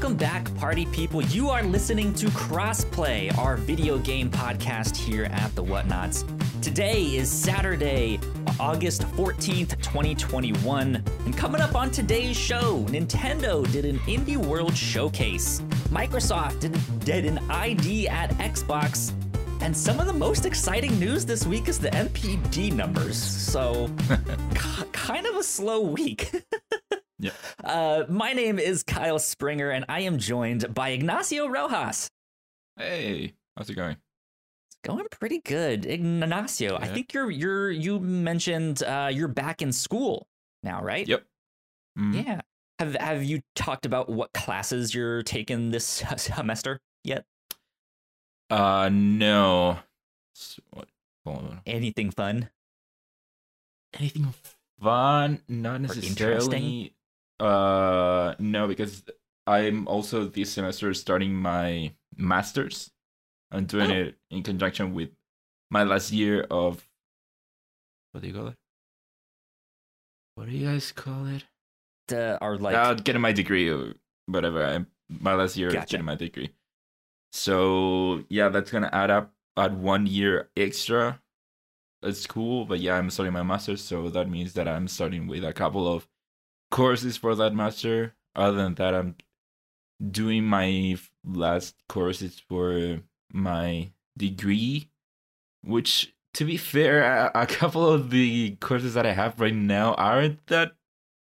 Welcome back, party people. You are listening to Crossplay, our video game podcast here at the Whatnots. Today is Saturday, August 14th, 2021. And coming up on today's show, Nintendo did an Indie World showcase. Microsoft did, did an ID at Xbox. And some of the most exciting news this week is the NPD numbers. So, kind of a slow week. Yeah. Uh, my name is Kyle Springer, and I am joined by Ignacio Rojas. Hey, how's it going? It's going pretty good, Ignacio. I think you're you're you mentioned uh, you're back in school now, right? Yep. Mhm. Yeah. Have Have you talked about what classes you're taking this semester yet? Uh, no. S- What? Hold on. Anything fun? Anything fun? Not necessarily. Uh, no, because I'm also this semester starting my masters. I'm doing Oh. it in conjunction with my last year of. What do you call it? What do you guys call it? Uh, are like uh, getting my degree or whatever. I'm my last year is Gotcha. getting my degree. So yeah, that's gonna add up add one year extra. It's cool, but yeah, I'm starting my master's, so that means that I'm starting with a couple of courses for that master. Other than that, I'm doing my last courses for my degree, which, to be fair, a, couple of the courses that I have right now aren't that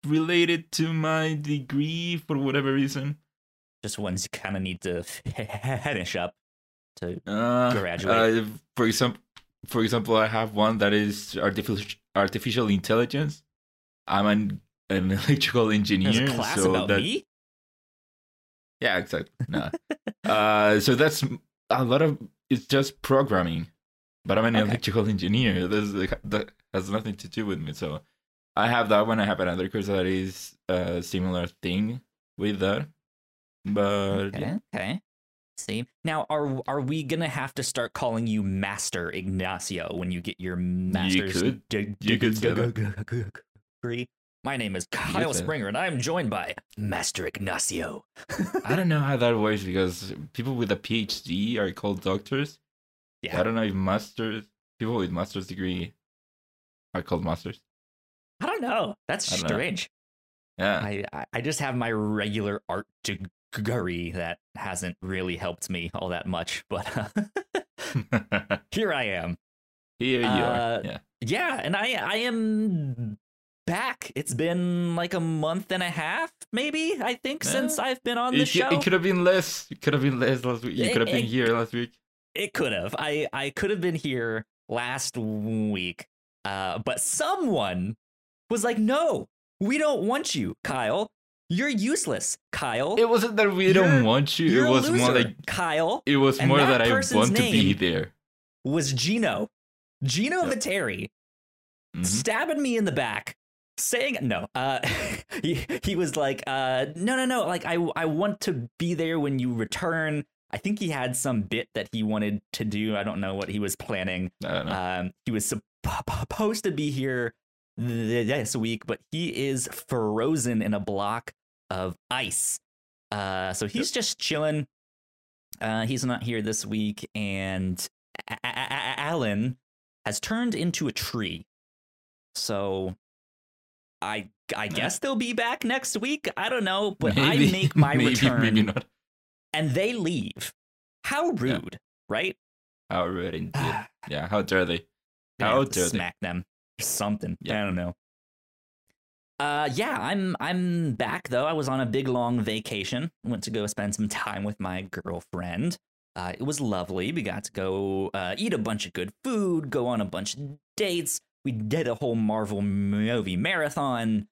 related to my degree for whatever reason. just ones you kind of need to finish up to Uh, Graduate. Uh, for example, for example, I have one that is artificial artificial intelligence. I'm an an electrical engineer, There's a class so about that me. yeah, exactly. No. uh, so that's a lot of it's just programming, but I'm an Okay. electrical engineer. This like, that has nothing to do with me. So I have that one. I have another course that is a similar thing with that, but Okay. yeah. Okay. See now, are are we gonna have to start calling you Master Ignacio when you get your master's could. You could say that. degree? My name is Kyle. Springer, and I'm joined by Master Ignacio. I don't know how that works because people with a PhD are called doctors. Yeah. I don't know if masters people with master's degree are called masters. I don't know. That's don't know. strange. Yeah. I I- I just have my regular art degree that hasn't really helped me all that much, but here I am. Here you Uh, are. Yeah. Yeah, and I I am back. It's been like a month and a half, maybe I think, Eh, since I've been on the show. it could have been less. It could have been less last week. You could have been it- here last week. It could have. I I could have been here last week, uh, but someone was like, "No, we don't want you, Kyle. You're useless, Kyle. It wasn't that we You're- don't want you. You're It a was more loser, like Kyle." it was more that that, I want to be there. Was Gino, Gino Yep. Viteri, Mhm. stabbing me in the back saying no uh he he was like uh no no no like i i want to be there when you return. I think he had some bit that he wanted to do. I don't know what he was planning. I don't know. um he was sup- supposed to be here th- this week but he is frozen in a block of ice. Uh so he's just chilling. Uh he's not here this week and A- A- A- alan has turned into a tree. So I I guess they'll be back next week. I don't know, but I make my maybe, return Maybe not. and they leave. How rude, right? How rude indeed. Ah, Yeah. How dare they? How dare they? smack them or something. Yeah. I don't know. Uh yeah, I'm I'm back though. I was on a big long vacation. Went to go spend some time with my girlfriend. Uh, it was lovely. We got to go uh, eat a bunch of good food, go on a bunch of dates. We did a whole Marvel movie marathon,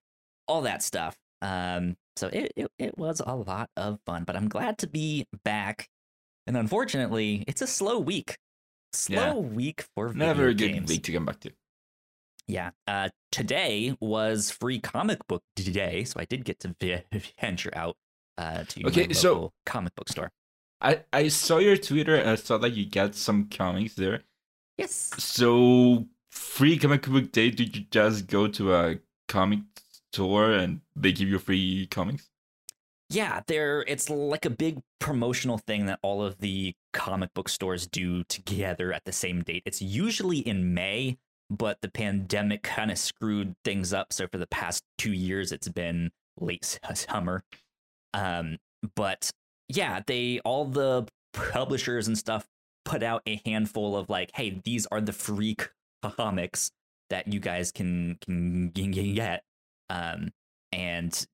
all that stuff. Um, so it, it it was a lot of fun. But I'm glad to be back. And unfortunately, it's a slow week. Slow Yeah. week for video Never a good games. week to come back to. Yeah. Uh, today was free comic book day, so I did get to venture out uh, to Okay, so- comic book store. I, I saw your Twitter and I saw that you got some comics there. Yes. So free comic book day, did you just go to a comic store and they give you free comics? yeah, there it's like a big promotional thing that all of the comic book stores do together at the same date. It's usually in May, but the pandemic kind of screwed things up. So for the past two years, it's been late summer. Um, but yeah, they all the publishers and stuff put out a handful of like, hey, these are the free comics that you guys can can, get. Um, and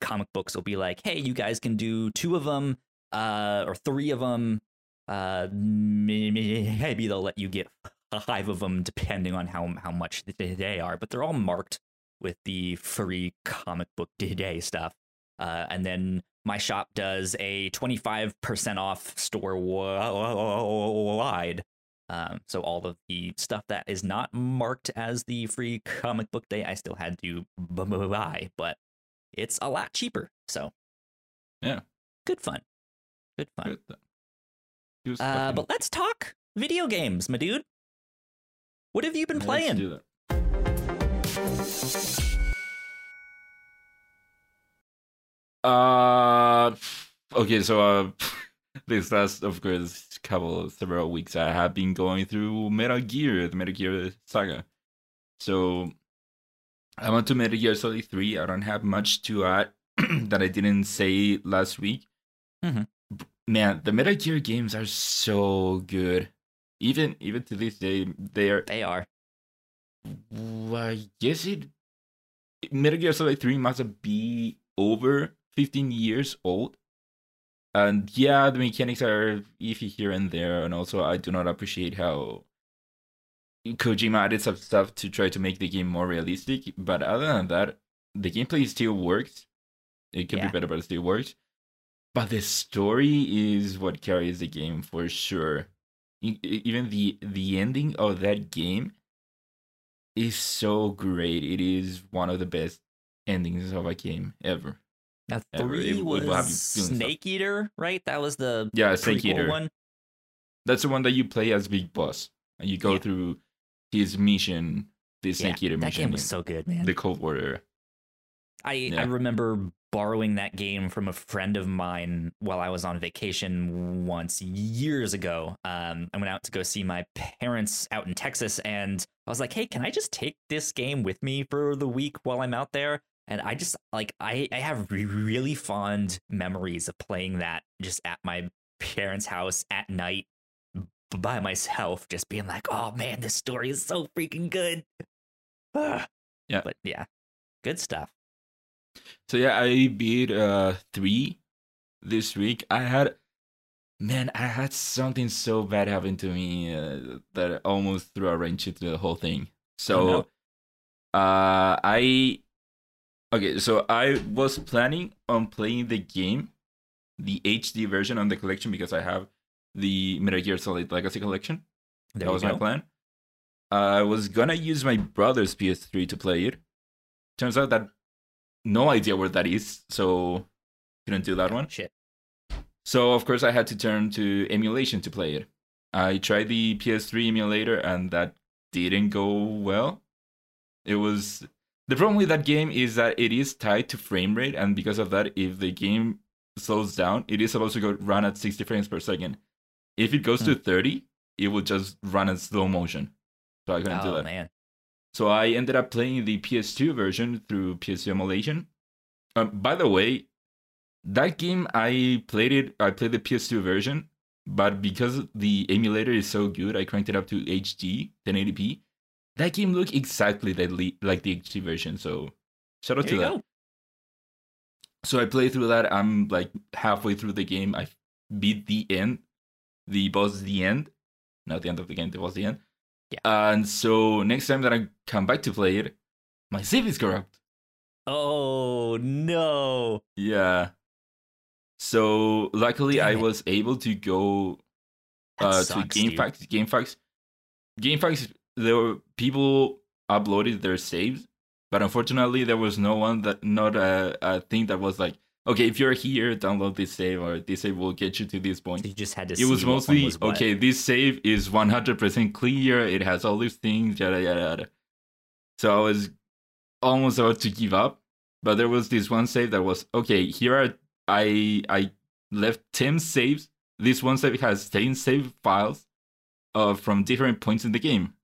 comic books will be like, hey, you guys can do two of them, uh, or three of them. Uh, maybe they'll let you get five of them, depending on how how much they are. But they're all marked with the free comic book day stuff. Uh, and then my shop does a 25% off store wide. Um, so all of the stuff that is not marked as the free comic book day, I still had to buy, but it's a lot cheaper. So yeah, good fun, good fun. Good. Uh, but let's talk video games, my dude. What have you been playing? Uh, okay, so uh, this last, of course, couple of several weeks, I have been going through Metal Gear, the Metal Gear saga. So I'm on to Metal Gear Solid 3. I don't have much to add that I didn't say last week. Mm-hmm. Man, the Metal Gear games are so good. Even even to this day, they are. They are. I guess it. Metal Gear Solid 3 must be over 15 years old. And yeah, the mechanics are iffy here and there, and also I do not appreciate how Kojima added some stuff to try to make the game more realistic. But other than that, the gameplay still works. It could yeah. be better, but it still works. But the story is what carries the game for sure. Even the the ending of that game is so great. It is one of the best endings of a game ever. Now three was Snake Eater, right? That was the yeah Snake Eater one. That's the one that you play as Big Boss, and you go yeah. through his mission, the Snake yeah, Eater mission. That game was so good, man. The Cold War I yeah. I remember borrowing that game from a friend of mine while I was on vacation once years ago. Um, I went out to go see my parents out in Texas, and I was like, "Hey, can I just take this game with me for the week while I'm out there?" And I just like I I have really fond memories of playing that just at my parents' house at night by myself, just being like, "Oh man, this story is so freaking good." yeah, but yeah, good stuff. So yeah, I beat uh three this week. I had man, I had something so bad happen to me uh, that almost threw a wrench into the whole thing. So, oh, no. uh, I Okay, so I was planning on playing the game, the HD version on the collection because I have the Metal Gear Solid Legacy collection. There that was go. my plan. I was gonna use my brother's PS3 to play it. Turns out that no idea where that is, so couldn't do that one. Shit. So of course I had to turn to emulation to play it. I tried the PS3 emulator and that didn't go well. It was the problem with that game is that it is tied to frame rate, and because of that, if the game slows down, it is supposed to go run at 60 frames per second. If it goes to hmm. 30, it will just run in slow motion. So I couldn't oh, do that. man. So I ended up playing the PS2 version through PS2 emulation. Um, by the way, that game I played it. I played the PS2 version, but because the emulator is so good, I cranked it up to HD 1080p that game looked exactly like the HD version. So shout out there to that. Go. So I played through that. I'm like halfway through the game. I beat the end. The boss is the end. Not the end of the game. The boss the end. Yeah. And so next time that I come back to play it, my save is corrupt. Oh no. Yeah. So luckily Damn I it. was able to go uh, to GameFAQs. GameFAQs. GameFAQs there were people uploaded their saves, but unfortunately there was no one that not a, a thing that was like, okay, if you're here, download this save or this save will get you to this point. You just had to. It was mostly was okay. This save is 100% clear. It has all these things, yada yada yada. So I was almost about to give up, but there was this one save that was okay. Here are I I left ten saves. This one save has ten save files, uh, from different points in the game.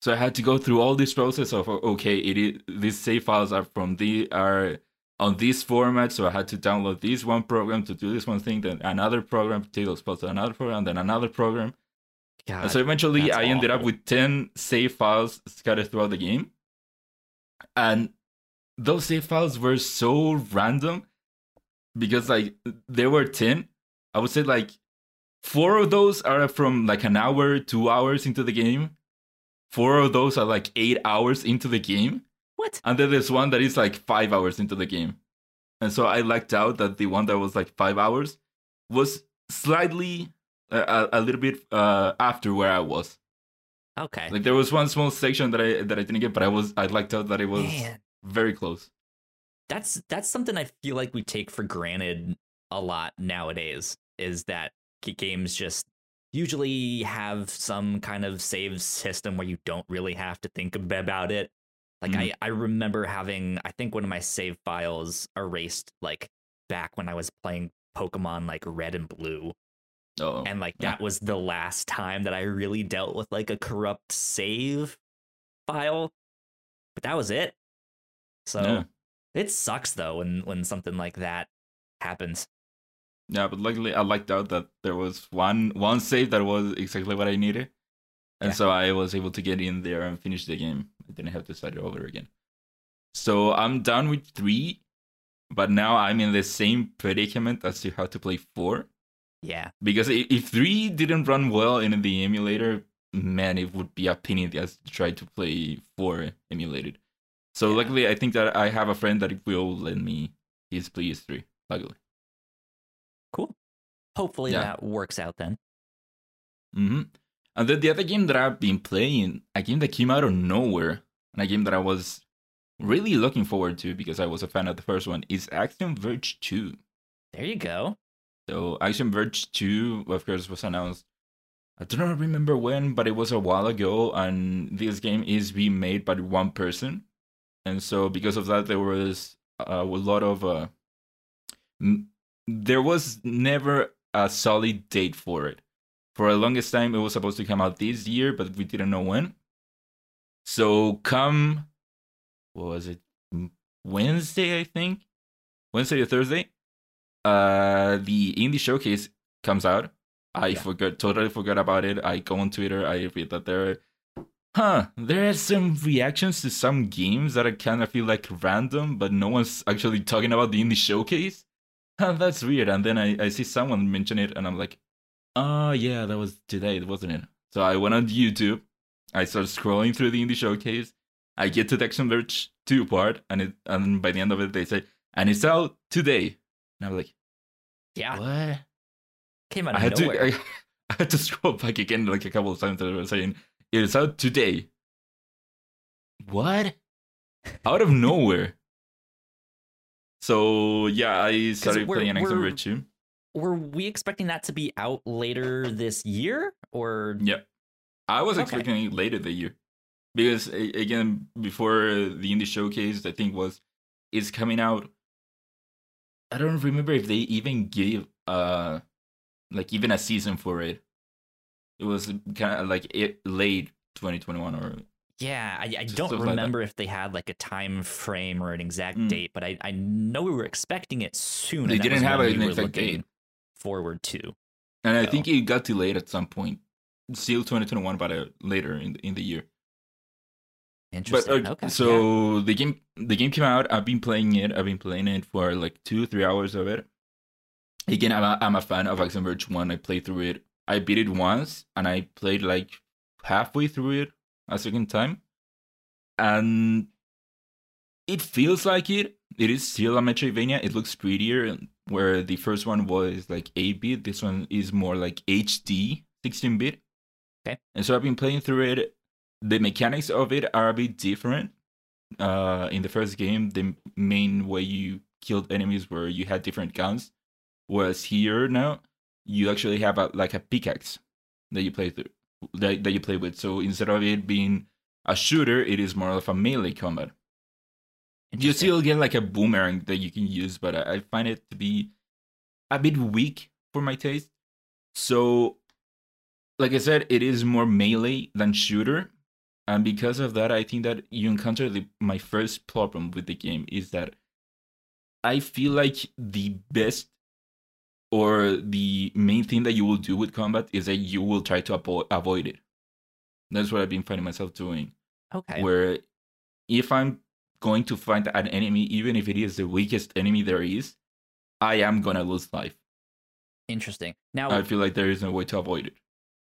So I had to go through all this process of okay, it is, these save files are from the are on this format, so I had to download this one program to do this one thing, then another program to take those files to another program, then another program. God, so eventually I ended up with 10 save files scattered throughout the game. And those save files were so random because like there were 10. I would say like four of those are from like an hour, two hours into the game. Four of those are like eight hours into the game. what? And then there's one that is like five hours into the game. And so I lucked out that the one that was like five hours was slightly uh, a, a little bit uh, after where I was. Okay. Like there was one small section that I that I didn't get, but I was I lucked out that it was Man, very close. that's that's something I feel like we take for granted a lot nowadays. Is that games just usually have some kind of save system where you don't really have to think about it. Like Mhm. I I remember having I think one of my save files erased like back when I was playing Pokemon like Red and Blue. Oh, and like yeah. that was the last time that I really dealt with like a corrupt save file. But that was it. So Yeah. it sucks though when when something like that happens. Yeah, but luckily I lucked out that there was one one save that was exactly what I needed, and Yeah. so I was able to get in there and finish the game. I didn't have to start it over again. So I'm done with three, but now I'm in the same predicament as to how to play four. Yeah. Because if three didn't run well in the emulator, man, it would be a pain in the ass to try to play four emulated. So Yeah. luckily, I think that I have a friend that will lend me his PS3. Luckily. Cool. Hopefully Yeah. that works out then. hmm And then the other game that I've been playing, a game that came out of nowhere, and a game that I was really looking forward to because I was a fan of the first one, is Axiom Verge 2. There you go. So Axiom Verge 2, of course, was announced. I don't remember when, but it was a while ago, and this game is being made by one person. And so because of that, there was a lot of uh, there was never a solid date for it. For the longest time, it was supposed to come out this year, but we didn't know when. So come, what was it? Wednesday, I think. Wednesday or Thursday uh the indie showcase comes out i Yeah. forgot totally forgot about it i go on twitter i read that there huh there are some reactions to some games that i kind of feel like random but no one's actually talking about the indie showcase that's weird and then I, I see someone mention it and i'm like oh yeah that was today wasn't it so i went on youtube i started scrolling through the indie showcase i get to the Axiom Verge 2 part and it and by the end of it they say and it's out today and i'm like Yeah. what? Came out I had nowhere. to I, I had to scroll back again like a couple of times that I was saying it's out today. What? Out of nowhere. So yeah, I started playing we're- 2. Were we expecting that to be out later this year or Yeah. I was Okay. expecting it later the year. Because again, before the indie showcase, I think was is coming out. I don't remember if they even gave uh like even a season for it. It was kind of like it late 2021 or Yeah, I, I don't stuff like remember if they had like a time frame or an exact Mm. date, but I, I know we were expecting it soon. They didn't have an we exact date. Forward to. and I think it got delayed at some point. Still 2021 but uh, later in the, in the year. But Interesting. uh, okay. so the game the game came out. I've been playing it. I've been playing it for like two three hours of it. Again, I'm a, I'm a fan of Axiom Verge One. I played through it. I beat it once, and I played like halfway through it a second time, and it feels like it. It is still a Metroidvania. It looks prettier. Where the first one was like 8 bit, this one is more like HD 16 bit. Okay. And so I've been playing through it. The mechanics of it are a bit different. Uh, in the first game, the main way you killed enemies were you had different guns, whereas here now you actually have a like a pickaxe that you play through that, that you play with. So instead of it being a shooter, it is more of a melee combat. You still get like a boomerang that you can use, but I, I find it to be a bit weak for my taste. So, like I said, it is more melee than shooter, and because of that, I think that you encounter the, my first problem with the game is that I feel like the best or the main thing that you will do with combat is that you will try to avo- avoid it. That's what I've been finding myself doing okay. where if I'm going to find an enemy, even if it is the weakest enemy there is, I am gonna lose life. Interesting. Now, I feel like there is no way to avoid it.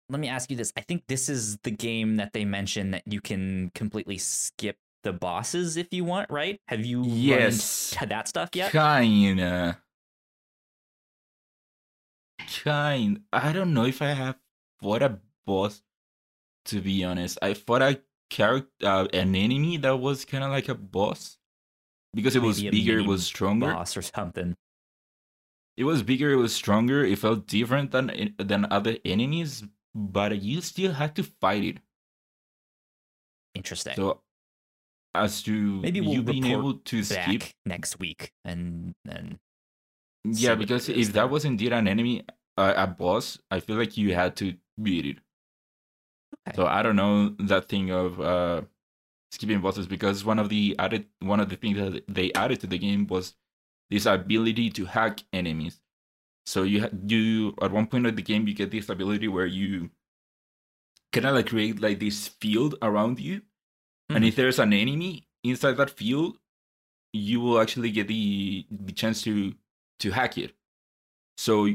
let me ask you this. I think this is the game that they mentioned that you can completely skip the bosses if you want, right? Have you Yes. that stuff yet? Kinda. Kind. I don't know if I have fought a boss. To be honest, I fought a character, uh, an enemy that was kind of like a boss because it was Maybe a bigger, it was stronger. Boss or something. It was bigger, it was stronger, it felt different than than other enemies, but you still had to fight it. Interesting. So as to Maybe we'll you being able to skip, next week and see yeah, because if that was indeed an enemy, uh, a boss, I feel like you had to beat it. Okay. So I don't know that thing of uh skipping bosses because one of the added one of the things that they added to the game was this ability to hack enemies. So you ha- you at one point of the game you get this ability where you kind of like create like this field around you, and Mhm. if there's an enemy inside that field, you will actually get the the chance to to hack it. So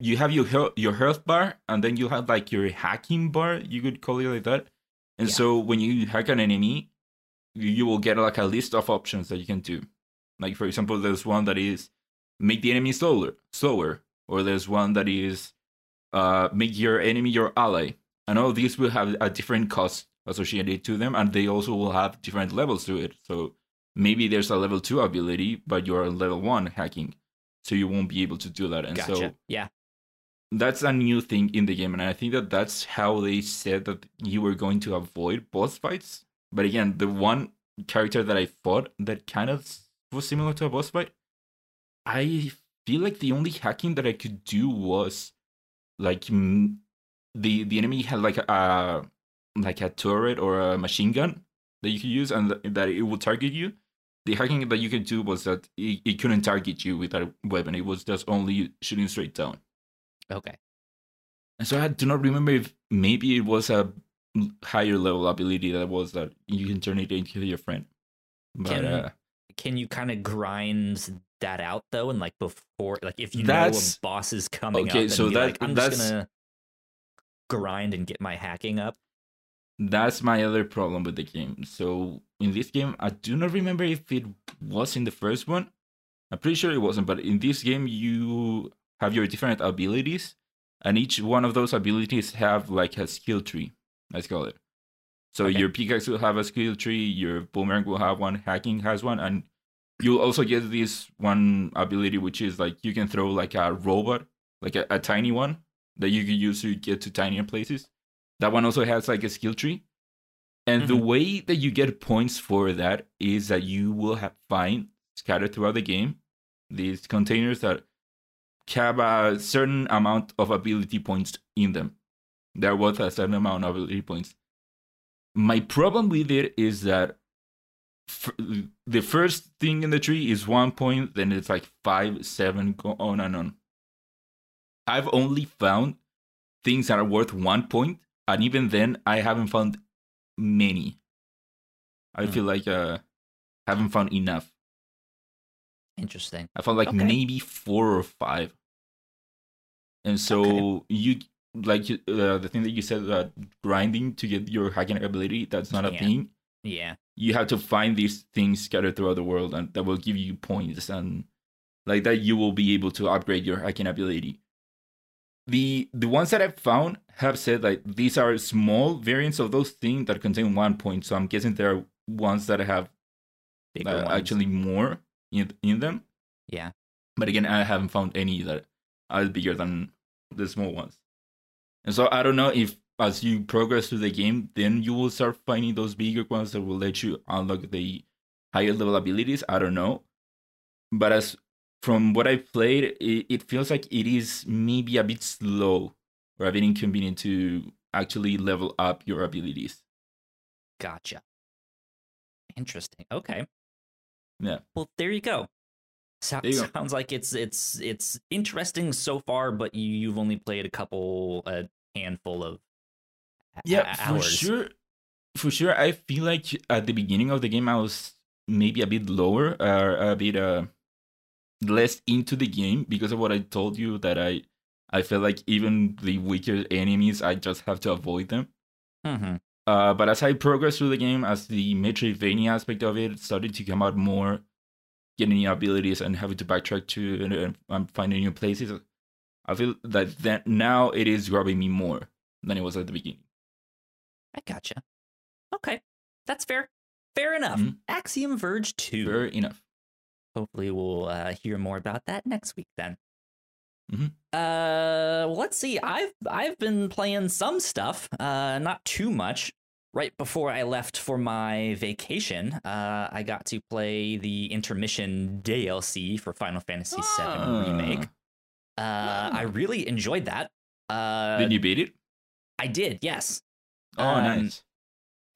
you have your health, your health bar, and then you have like your hacking bar. You could call it like that. And Yeah. so when you hack an enemy, you will get like a list of options that you can do. Like for example, there's one that is make the enemy slower, slower, or there's one that is uh, make your enemy your ally. And all these will have a different cost associated to them, and they also will have different levels to it. So maybe there's a level two ability, but you're level one hacking, so you won't be able to do that. And gotcha. so yeah. That's a new thing in the game, and I think that that's how they said that you were going to avoid boss fights. But again, the one character that I fought that kind of was similar to a boss fight, I feel like the only hacking that I could do was like the the enemy had like a like a turret or a machine gun that you could use, and th- that it would target you. The hacking that you could do was that it, it couldn't target you with that weapon; it was just only shooting straight down. Okay. And so I do not remember if maybe it was a higher level ability that was that you can turn it into your friend. But Can- uh, Can you kind of grind that out though, and like before, like if you know a boss is coming Okay, up, and so that- like, I'm that's- just gonna grind and get my hacking up. that's my other problem with the game. So in this game, I do not remember if it was in the first one. I'm pretty sure it wasn't, but in this game, you have your different abilities, and each one of those abilities have like a skill tree. Let's call it. So Okay. your pickaxe will have a skill tree, your boomerang will have one, hacking has one, and you'll also get this one ability which is like you can throw like a robot, like a, a tiny one that you can use to get to tinier places. That one also has like a skill tree. And the Mhm. way that you get points for that is that you will have find scattered throughout the game these containers that have a certain amount of ability points in them. They're worth a certain amount of ability points. My problem with it is that f- the first thing in the tree is one point, then it's like five, seven, go on and on. I've only found things that are worth one point, and even then, I haven't found many. I Hmm. feel like uh, haven't found enough. Interesting. I found like Okay. maybe four or five. And so Okay. you like uh, the thing that you said that grinding to get your hacking ability that's not a thing. Yeah. You have to find these things scattered throughout the world, and that will give you points, and like that you will be able to upgrade your hacking ability. The the ones that I've found have said like these are small variants of those things that contain one point. So I'm guessing there are ones that have uh, ones. actually more in in them. Yeah. But again, I haven't found any that are bigger than the small ones. And so I don't know if as you progress through the game, then you will start finding those bigger ones that will let you unlock the higher level abilities. I don't know, but as from what I've played, it, it feels like it is maybe a bit slow or a bit inconvenient to actually level up your abilities. Gotcha. Interesting. Okay. Yeah. Well, there you go. So- There you go. sounds like it's it's it's interesting so far, but you, you've only played a couple, a handful of Yeah, a- for sure. For sure, I feel like at the beginning of the game, I was maybe a bit lower, or a bit uh, less into the game because of what I told you that I, I feel like even the weaker enemies, I just have to avoid them. hmm Uh, but as I progressed through the game, as the Metroidvania aspect of it started to come out more, getting new abilities and having to backtrack to and, finding new places, I feel that that now it is grabbing me more than it was at the beginning. I gotcha. Okay, that's fair. Fair enough. Mhm. Axiom Verge two. Fair enough. Hopefully, we'll uh, hear more about that next week. Then. Mhm. Uh, well, let's see. I've I've been playing some stuff. Uh, not too much. Right before I left for my vacation, uh, I got to play the intermission DLC for Final Fantasy VII Remake. Uh, I Ah. really enjoyed that. Uh, Did you beat it? I did. Yes. Oh, um, nice.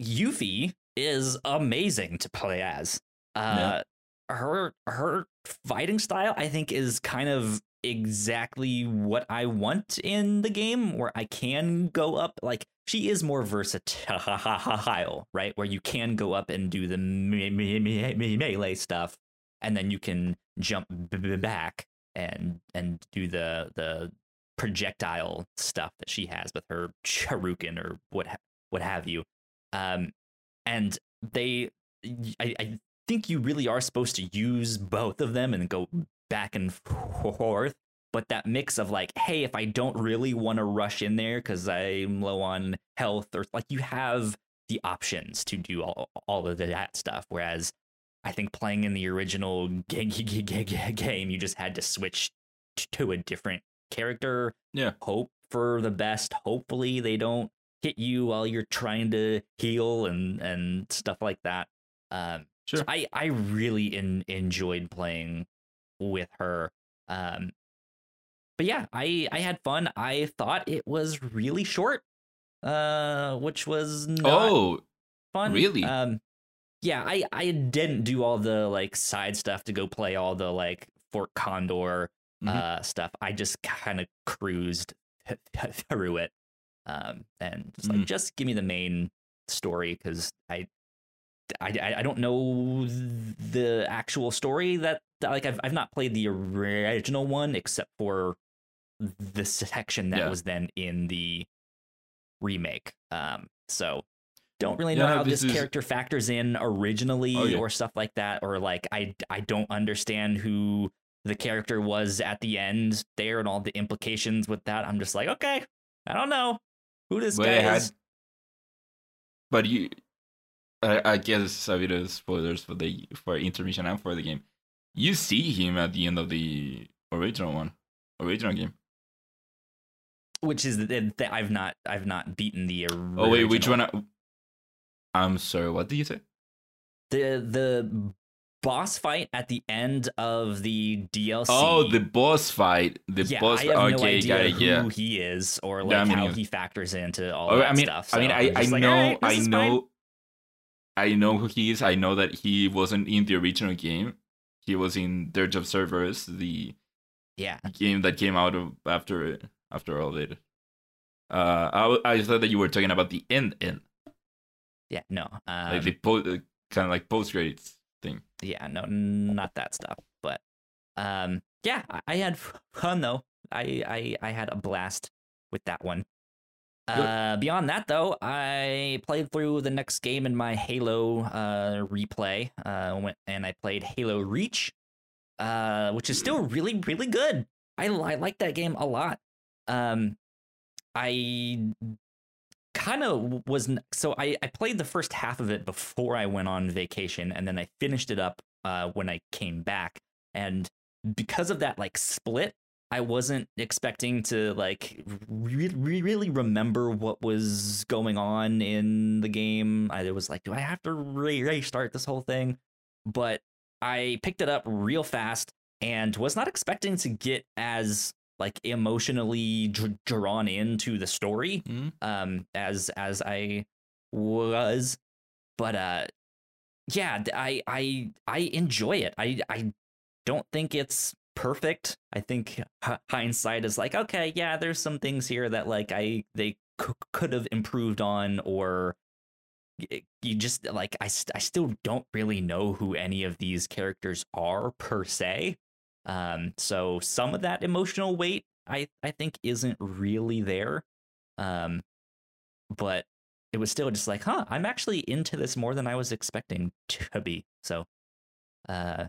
Yuffie is amazing to play as. Uh, her her fighting style, I think, is kind of exactly what I want in the game, where I can go up. Like she is more versatile, right? Where you can go up and do the me- me- me- me- melee stuff, and then you can jump back and and do the the projectile stuff that she has with her shuriken or what ha- what have you. Um, and they, I, I think you really are supposed to use both of them and go back and forth. But that mix of like, hey, if I don't really want to rush in there because I'm low on health, or like you have the options to do all, all of that stuff. Whereas I think playing in the original ga- ga- ga- ga- game, you just had to switch to a different character. Yeah. Hope for the best. Hopefully they don't hit you while you're trying to heal and and stuff like that. Um, Sure. so I I really in, enjoyed playing with her. Um, but yeah, I I had fun. I thought it was really short, uh, which was not oh, fun. really? Um, yeah, I I didn't do all the like side stuff to go play all the like Fort Condor Mhm. uh stuff. I just kind of cruised through it, um, and just like Mm. just give me the main story because I. I, I I don't know the actual story that that, like I've I've not played the original one except for the section that Yeah. was then in the remake. Um, so don't really know no, how this this is- character factors in originally Oh, yeah. or stuff like that, or like I I don't understand who the character was at the end there and all the implications with that. I'm just like, okay, I don't know who this But guy had- is. but you, I, I guess a bit of spoilers for the for intermission and for the game. You see him at the end of the original one, original game. Which is that I've not I've not beaten the original. Oh wait, which one? I- I'm sorry. What did you say? The the boss fight at the end of the DLC. Oh, the boss fight. The yeah, boss. I have no okay, idea got it. who Yeah. he is or Yeah, like me how he factors into all Oh, that I mean, stuff. I mean, I, I like, know, "Alright, this I is fine." know, I know who he is. I know that he wasn't in the original game. He was in Dirge of Cerberus, the Yeah, game that came out of after after all of it. Uh, I, I thought that you were talking about the end end, yeah, no, um, like the po- uh, kind of like post grades thing. yeah, no, not that stuff. But um, yeah, I, I had fun though. I, I I had a blast with that one. Uh, beyond that, though, I played through the next game in my Halo uh, replay. Uh, went and I played Halo Reach, uh, which is still really, really good. I, I like that game a lot. Um, I kind of was so I, I played the first half of it before I went on vacation, and then I finished it up uh, when I came back. And because of that, like split, I wasn't expecting to like re- re- really remember what was going on in the game. I was like, do I have to re- restart this whole thing? but I picked it up real fast and was not expecting to get as like emotionally dr- drawn into the story Mhm. um as as I was. But uh yeah I I I enjoy it. I I don't think it's perfect. I think h- hindsight is like okay yeah there's some things here that like I they c- could have improved on or you just like I, st- I still don't really know who any of these characters are per se um so some of that emotional weight i i think isn't really there um but it was still just like huh i'm actually into this more than i was expecting to be so uh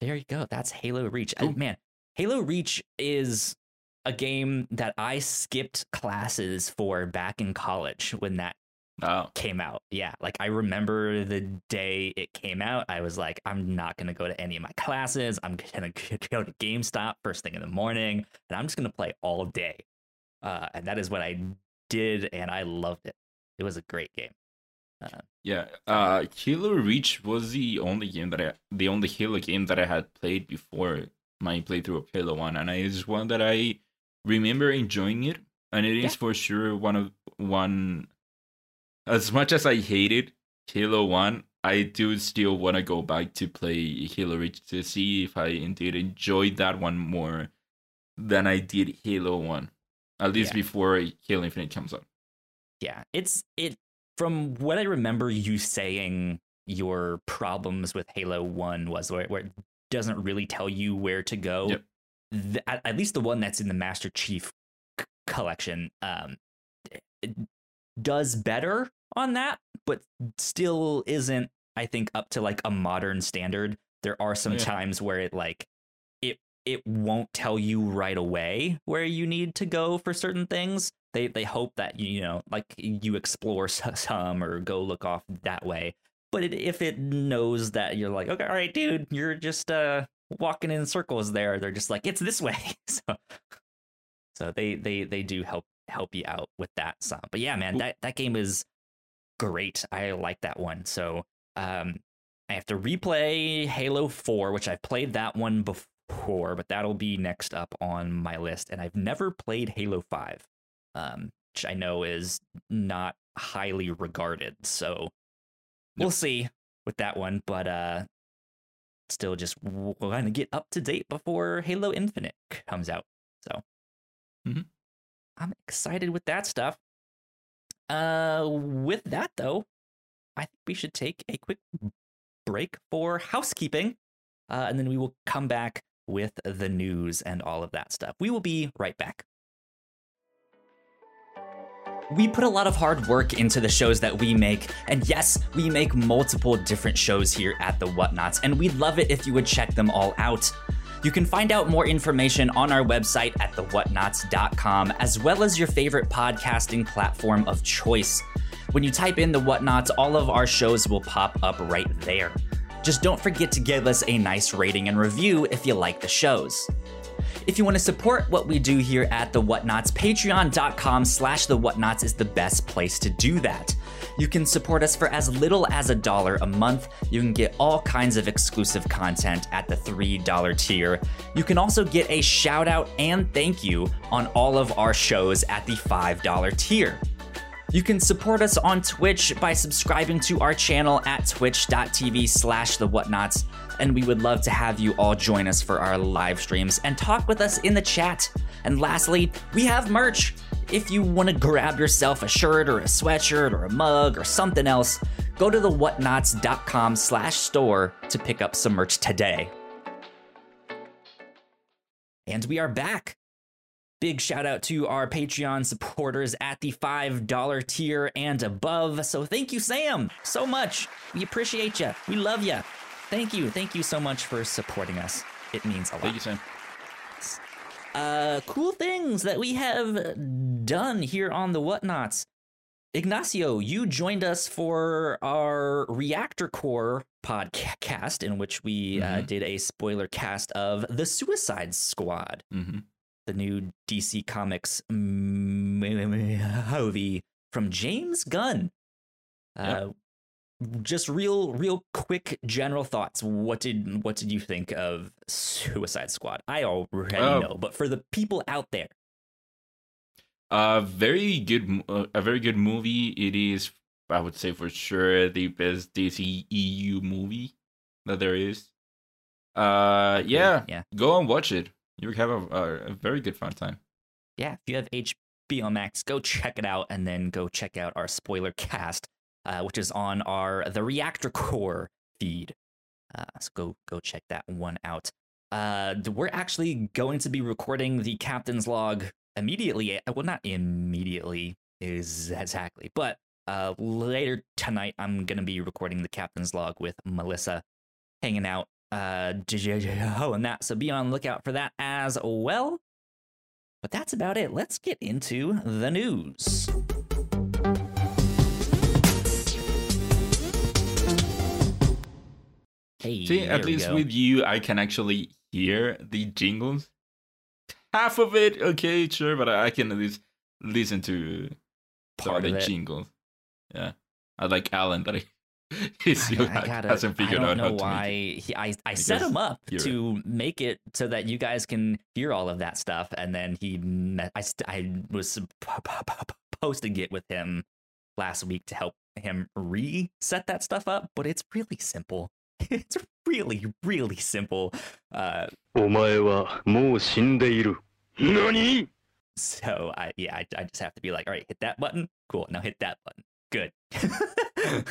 there you go that's halo reach Cool. man halo reach is a game that i skipped classes for back in college when that Oh, came out. Yeah, like I remember the day it came out. I was like, I'm not gonna go to any of my classes. I'm gonna go to GameStop first thing in the morning, and I'm just gonna play all day. Uh, and that is what I did, and I loved it. It was a great game. yeah. Uh, Halo Reach was the only game that I, the only Halo game that I had played before my playthrough of Halo One, and it is one that I remember enjoying it, and it is Yeah. for sure one of one. As much as I hated Halo One, I do still want to go back to play Halo Reach to see if I indeed enjoyed that one more than I did Halo One, at least Yeah. before Halo Infinite comes out. Yeah, it's it. From what I remember, you saying your problems with Halo One was where, where it doesn't really tell you where to go. Yep. The- at, at least the one that's in the Master Chief c- collection um, does better on that, but still isn't. I think up to like a modern standard. There are some Yeah. times where it like it it won't tell you right away where you need to go for certain things. They they hope that you know like you explore some or go look off that way. But it, if it knows that you're like okay, all right, dude, you're just uh walking in circles there. They're just like it's this way. so so they they they do help help you out with that some. But yeah, man, that that game is great. I like that one. So um I have to replay Halo 4, which I've played that one before, but that'll be next up on my list. And I've never played Halo 5, um, which I know is not highly regarded. So we'll see with that one, but uh still just want to get up to date before Halo Infinite comes out. So Mhm. I'm excited with that stuff. Uh with that though, I think we should take a quick break for housekeeping, uh, and then we will come back with the news and all of that stuff. We will be right back. We put a lot of hard work into the shows that we make, and yes, we make multiple different shows here at the Whatnots, and we'd love it if you would check them all out. You can find out more information on our website at thewhatnots.com, as well as your favorite podcasting platform of choice. When you type in the Whatnots, all of our shows will pop up right there. Just don't forget to give us a nice rating and review if you like the shows. If you want to support what we do here at The Whatnots, patreon.com slash The Whatnots is the best place to do that. You can support us for as little as a dollar a month. You can get all kinds of exclusive content at the $3 tier. You can also get a shout out and thank you on all of our shows at the $5 tier. You can support us on Twitch by subscribing to our channel at twitch.tv slash the whatnots, and we would love to have you all join us for our live streams and talk with us in the chat. And lastly, we have merch. If you want to grab yourself a shirt or a sweatshirt or a mug or something else, go to the whatnots.com slash store to pick up some merch today. And we are back. Big shout out to our Patreon supporters at the $5 tier and above. So thank you, Sam, so much. We appreciate you. We love you. Thank you. Thank you so much for supporting us. It means a lot. Thank you, Sam. Uh, cool things that we have done here on the Whatnots. Ignacio, you joined us for our Reactor Core podcast, in which we uh, Mhm. did a spoiler cast of The Suicide Squad hmm the new DC Comics movie from James Gunn. Uh, just real, real quick general thoughts. What did what did you think of Suicide Squad? I already Oh. know, but for the people out there, A very good, uh, a very good movie. It is, I would say for sure, the best DC EU movie that there is. Uh, yeah, yeah, go and watch it. You have a, a, a very good fun time. yeah. If you have HBO Max, go check it out, and then go check out our spoiler cast, uh, which is on our the Reactor Core feed. Uh, so go go check that one out. Uh, we're actually going to be recording the captain's log immediately. uh, Well, not immediately is exactly, but uh, later tonight I'm gonna be recording the captain's log with Melissa, hanging out, uh, and that. So be on lookout for that as well. But that's about it. Let's get into the news. Hey, See, at least go. with you, I can actually hear the jingles. Half of it, okay, sure, but I can at least listen to part of the jingles. Yeah, I like Alan that he, he still I, gotta, hasn't figured I don't how know to why it. he, I, I set him up hear it. to make it so that you guys can hear all of that stuff, and then he me- I I was to get with him last week to help him reset that stuff up, but it's really simple It's really really simple. Uh, お前はもう死んでいる。何 so I yeah I, I just have to be like, all right, hit that button. Cool. Now hit that button. Good.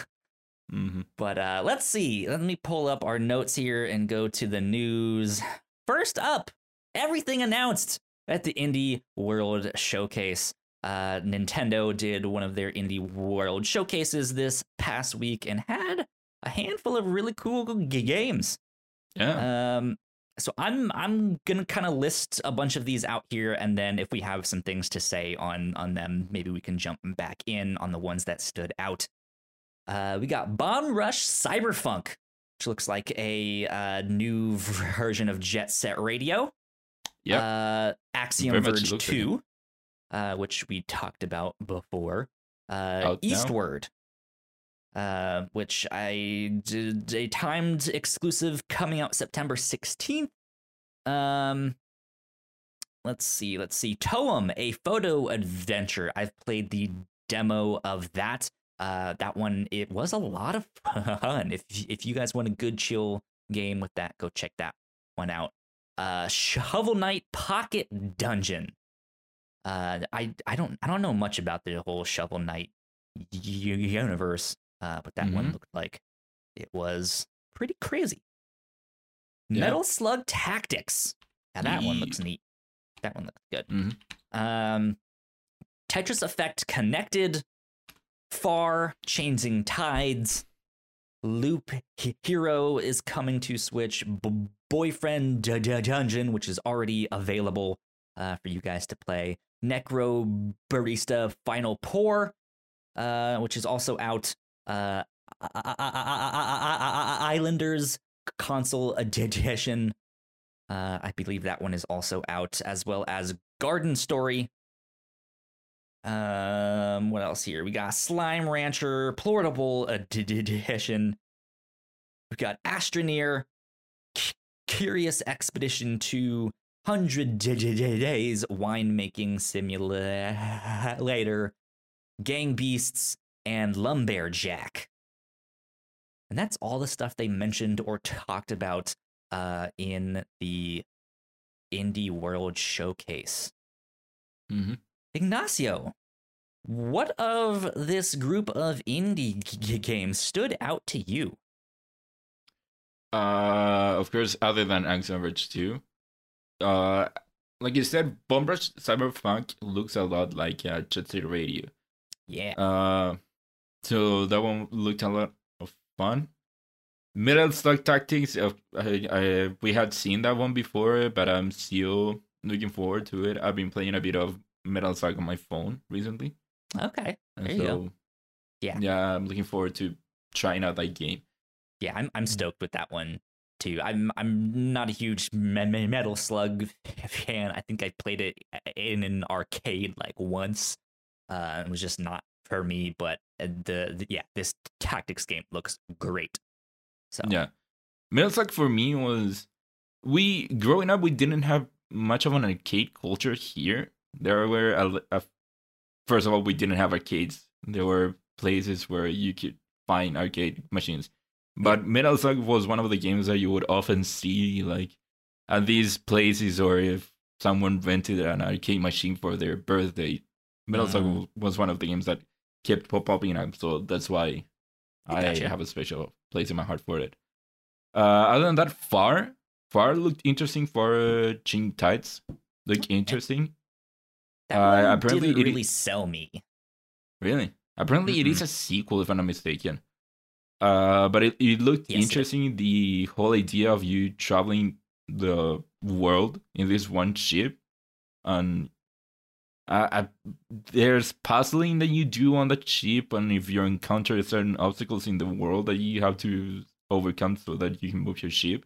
hmm But uh, let's see. Let me pull up our notes here and go to the news. First up, everything announced at the Indie World Showcase. Uh, Nintendo did one of their Indie World showcases this past week and had a handful of really cool games. Yeah, Um, so I'm I'm gonna kind of list a bunch of these out here, and then if we have some things to say on on them, maybe we can jump back in on the ones that stood out. Uh, we got Bomb Rush Cyberfunk, which looks like a uh, new version of Jet Set Radio. Yep. Uh, Axiom Very Verge looks like. Two, uh, which we talked about before. Uh? Eastward, uh, which I did a timed exclusive coming out September 16th. Um, let's see, let's see. Toem, a photo adventure. I've played the demo of that. Uh, that one it was a lot of fun. If if you guys want a good chill game with that, go check that one out. Uh, Shovel Knight Pocket Dungeon. Uh, I I don't I don't know much about the whole Shovel Knight universe, uh, but that one Mhm. looked like it was pretty crazy. Yeah. Metal Slug Tactics. Now that one looks neat. That one looks good. Mhm. Um, Tetris Effect Connected, Far Changing Tides, Loop Hero is coming to Switch. B- Boyfriend D- D- Dungeon, which is already available uh, for you guys to play. Necro Barista Final Pour, uh, which is also out. Uh, Islanders Console Edition. Uh, I believe that one is also out, as well as Garden Story. Um, what else here? We got Slime Rancher, Portable Edition. We've got Astroneer, C- Curious Expedition 200 Days Winemaking Simulator, Gang Beasts, and Lumberjack. And that's all the stuff they mentioned or talked about uh, in the Indie World Showcase. Mhm. Ignacio, what of this group of indie g- games stood out to you? Uh, of course, other than Axiom Verge 2. Uh, like you said, Bomb Rush Cyberpunk looks a lot like uh, Jet Set Radio. Yeah. Uh, so that one looked a lot of fun. Metal Slug Tactics, uh, I, I, we had seen that one before, but I'm still looking forward to it. I've been playing a bit of Metal Slug on my phone recently. Okay. And There so, you go. Yeah. Yeah, I'm looking forward to trying out that game. Yeah, I'm I'm stoked with that one too. I'm I'm not a huge me- me- Metal Slug fan. I think I played it in an arcade like once. Uh, it was just not for me, but uh, the, the yeah, this tactics game looks great. So Yeah. Metal Slug for me was we growing up we didn't have much of an arcade culture here. There were a, a first of all we didn't have arcades. There were places where you could find arcade machines. But Metal Slug was one of the games that you would often see like at these places or if someone rented an arcade machine for their birthday. Metal Slug Mm. was one of the games that kept pop popping up, so that's why I Gotcha. have a special place in my heart for it. Uh, other than that, Far Far looked interesting for uh, Changing Tides. Looked interesting. that Uh, one apparently didn't it really sell me. Really? Apparently, it is a sequel, if I'm not mistaken. Uh, but it, it looked Yes, it interesting. The whole idea of you traveling the world in this one ship, and uh, uh, there's puzzling that you do on the ship, and if you encounter certain obstacles in the world that you have to overcome so that you can move your ship.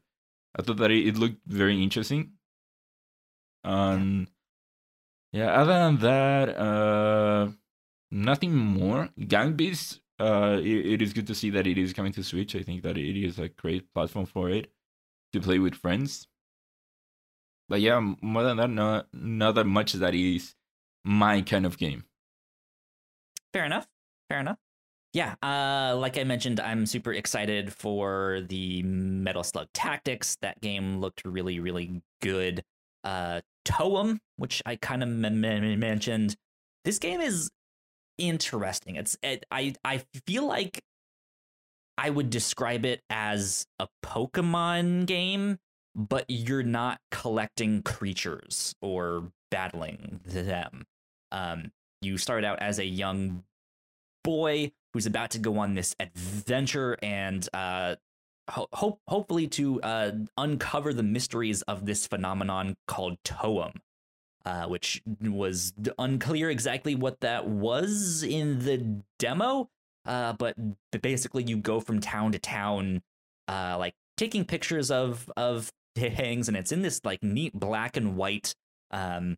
I thought that it, it looked very interesting. Um, yeah. Other than that, uh, nothing more. Gang Beasts. Uh, it, it is good to see that it is coming to Switch. I think that it is a great platform for it to play with friends. But yeah, more than that, not not that much that is my kind of game. Fair enough. Fair enough. Yeah, uh, like I mentioned, I'm super excited for the Metal Slug Tactics. That game looked really, really good. Uh, Toem, which I kind of m- m- mentioned, this game is interesting. It's it, I I feel like I would describe it as a Pokemon game, but you're not collecting creatures or battling them. Um, you start out as a young boy who's about to go on this adventure and uh ho- hope hopefully to uh uncover the mysteries of this phenomenon called toem uh which was unclear exactly what that was in the demo uh but basically you go from town to town uh like taking pictures of of things and it's in this like neat black and white um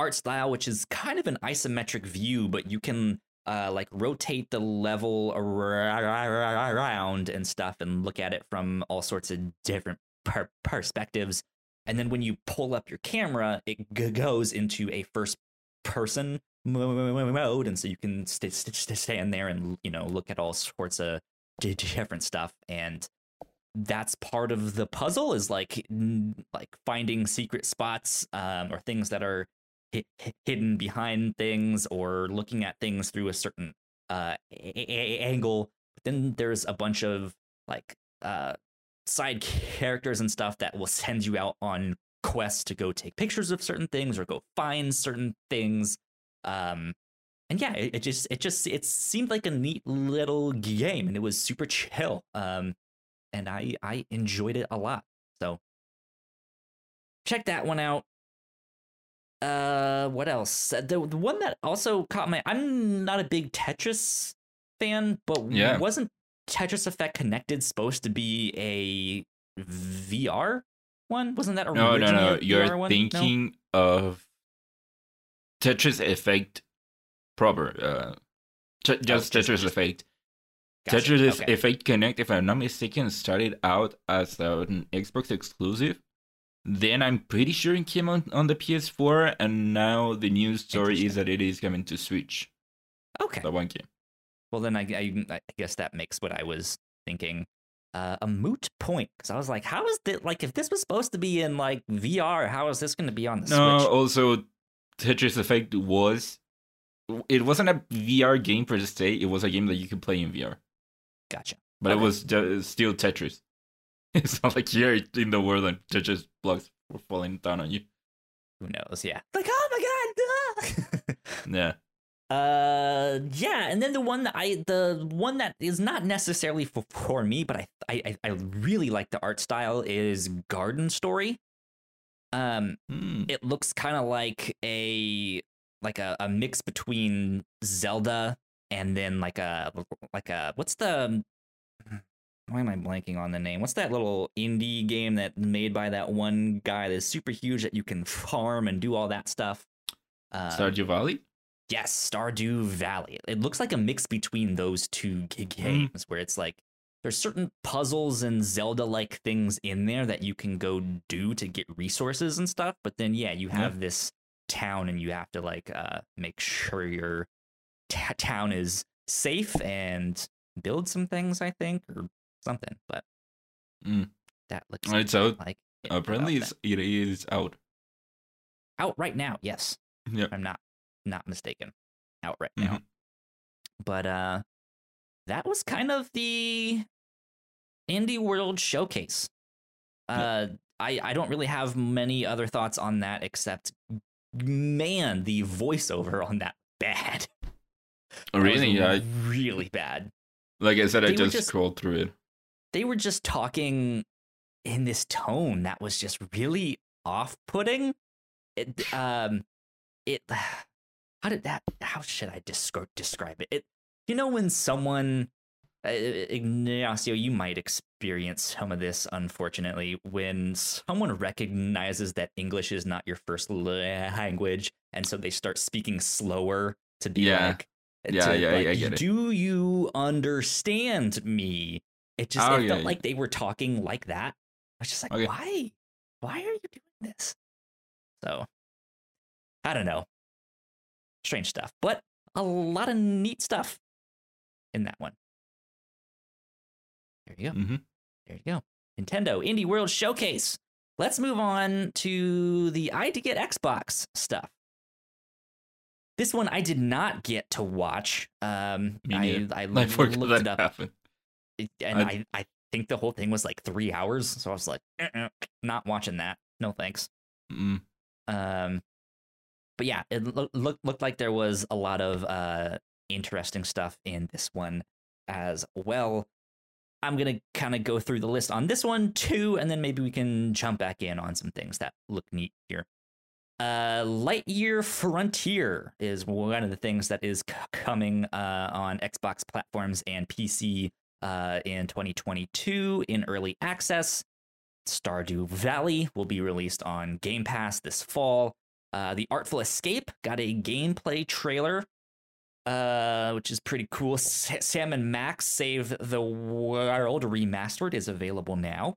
art style which is kind of an isometric view but you can uh like rotate the level around and stuff and look at it from all sorts of different per- perspectives. And then when you pull up your camera it g- goes into a first person mode and so you can st- st- st- stand there and you know look at all sorts of di- different stuff. And that's part of the puzzle is like like finding secret spots um, or things that are hidden behind things or looking at things through a certain uh, a- a- angle. But then there's a bunch of like uh, side characters and stuff that will send you out on quests to go take pictures of certain things or go find certain things. Um, and yeah, it, it just it just it seemed like a neat little game, and it was super chill. Um, and I I enjoyed it a lot. So check that one out. Uh, what else? The the one that also caught my I'm not a big Tetris fan, but Yeah. wasn't Tetris Effect Connected supposed to be a VR one? Wasn't that No, no, no. a VR You're one? No? thinking of Tetris Effect proper. Uh, t- just just- Tetris just- Effect. Gotcha. Tetris Okay. Effect Connect, if I'm not mistaken, started out as an Xbox exclusive. Then I'm pretty sure it came on, on the PS4, and now the news story is that it is coming to Switch. Okay. The one game. Well, then I, I, I guess that makes what I was thinking uh, a moot point because I was like, how is this like if this was supposed to be in like VR, how is this going to be on the Switch? No, Switch? also Tetris Effect was it wasn't a VR game per se. It was a game that you could play in VR, Gotcha. but it was still Tetris. It's not like you're in the world and Tetris blocks were falling down on you. Who knows? Yeah. Like, oh my god. Yeah. uh, yeah, and then the one that I, the one that is not necessarily for, for me, but I, I, I- I really like the art style is Garden Story. Um, Hmm. it looks kind of like a like a, a mix between Zelda and then like a like a what's the why am I blanking on the name? What's that little indie game that made by that one guy that's super huge that you can farm and do all that stuff? Uh, Stardew Valley. Yes, Stardew Valley. It looks like a mix between those two g- games where it's like there's certain puzzles and Zelda like things in there that you can go do to get resources and stuff. But then, yeah, you Yeah. have this town and you have to like uh, make sure your ta town is safe and build some things, I think, or something. But Mm. that looks It's out. like it Apparently, it's, it is out. out right now. Yes, Yeah. I'm not not mistaken. Out right now. But uh that was kind of the indie world showcase. Uh I I don't really have many other thoughts on that except man, the voiceover on that bad. Was Really? Yeah. Really bad. Like I said, I They were just, just- scrolled through it. They were just talking in this tone that was just really off-putting. It um it how did that how should I describe describe it? It you know when someone uh, Ignacio, you might experience some of this, unfortunately, when someone recognizes that English is not your first language, and so they start speaking slower to be Yeah. like, Yeah, to, yeah, like, it. Do you understand me? It just Oh, it yeah, felt yeah. like they were talking like that. I was just like, Okay. why? Why are you doing this? So, I don't know. Strange stuff, but a lot of neat stuff in that one. There you go. hmm There you go. Nintendo Indie World Showcase. Let's move on to the ID@Xbox stuff. This one I did not get to watch. Um, I. I, I looked it up, happened. And I- I, I think the whole thing was like three hours. So I was like, "Uh-uh, not watching that. No thanks. Mm. Um, but yeah, it loo- looked looked like there was a lot of uh interesting stuff in this one as well. I'm gonna kind of go through the list on this one too, and then maybe we can jump back in on some things that look neat here. Uh, Lightyear Frontier is one of the things that is c- coming uh, on Xbox platforms and PC uh, in 2022 in early access. Stardew Valley will be released on Game Pass this fall. Uh, the Artful Escape got a gameplay trailer, uh, which is pretty cool. S- Sam and Max Save the World remastered is available now.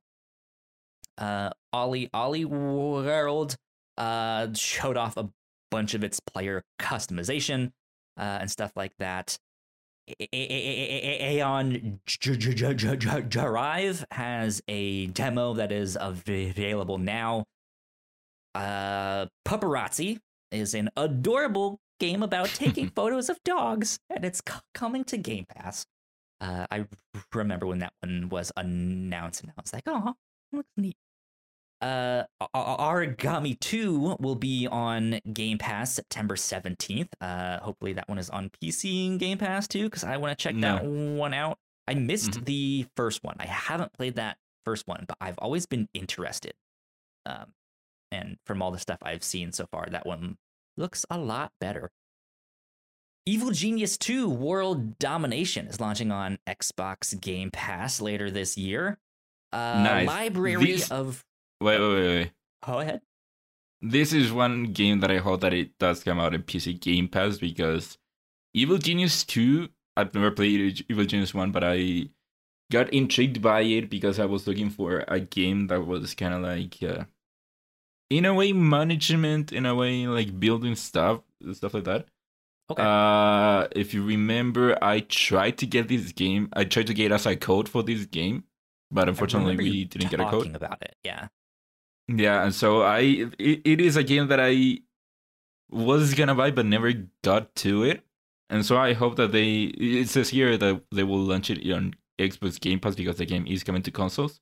Uh, OlliOlli World uh, showed off a bunch of its player customization uh, and stuff like that. Aeon Drive has a demo that is available now. Uh, Paparazzi is an adorable game about taking photos of dogs, and it's c- coming to Game Pass. Uh, I remember when that one was announced, and I was like, "Oh, looks neat." Uh, Origami 2 will be on Game Pass September 17th. Uh, hopefully that one is on PC and Game Pass too, because I want to check that one out. I missed Mhm. the first one. I haven't played that first one, but I've always been interested. Um, and from all the stuff I've seen so far, that one looks a lot better. Evil Genius 2 World Domination is launching on Xbox Game Pass later this year. Uh, Nice. Library This- of. Wait, wait, wait, wait. Go ahead. This is one game that I hope that it does come out in PC Game Pass because Evil Genius 2, I've never played Evil Genius 1, but I got intrigued by it because I was looking for a game that was kind of like, uh, in a way, management, in a way, like building stuff, stuff like that. Okay. Uh, if you remember, I tried to get this game. I tried to get us a code for this game, but unfortunately, we didn't get a code. talking about it. Yeah. Yeah, and so I it, it is a game that I was gonna buy but never got to it. And so I hope that they it says here that they will launch it on Xbox Game Pass because the game is coming to consoles.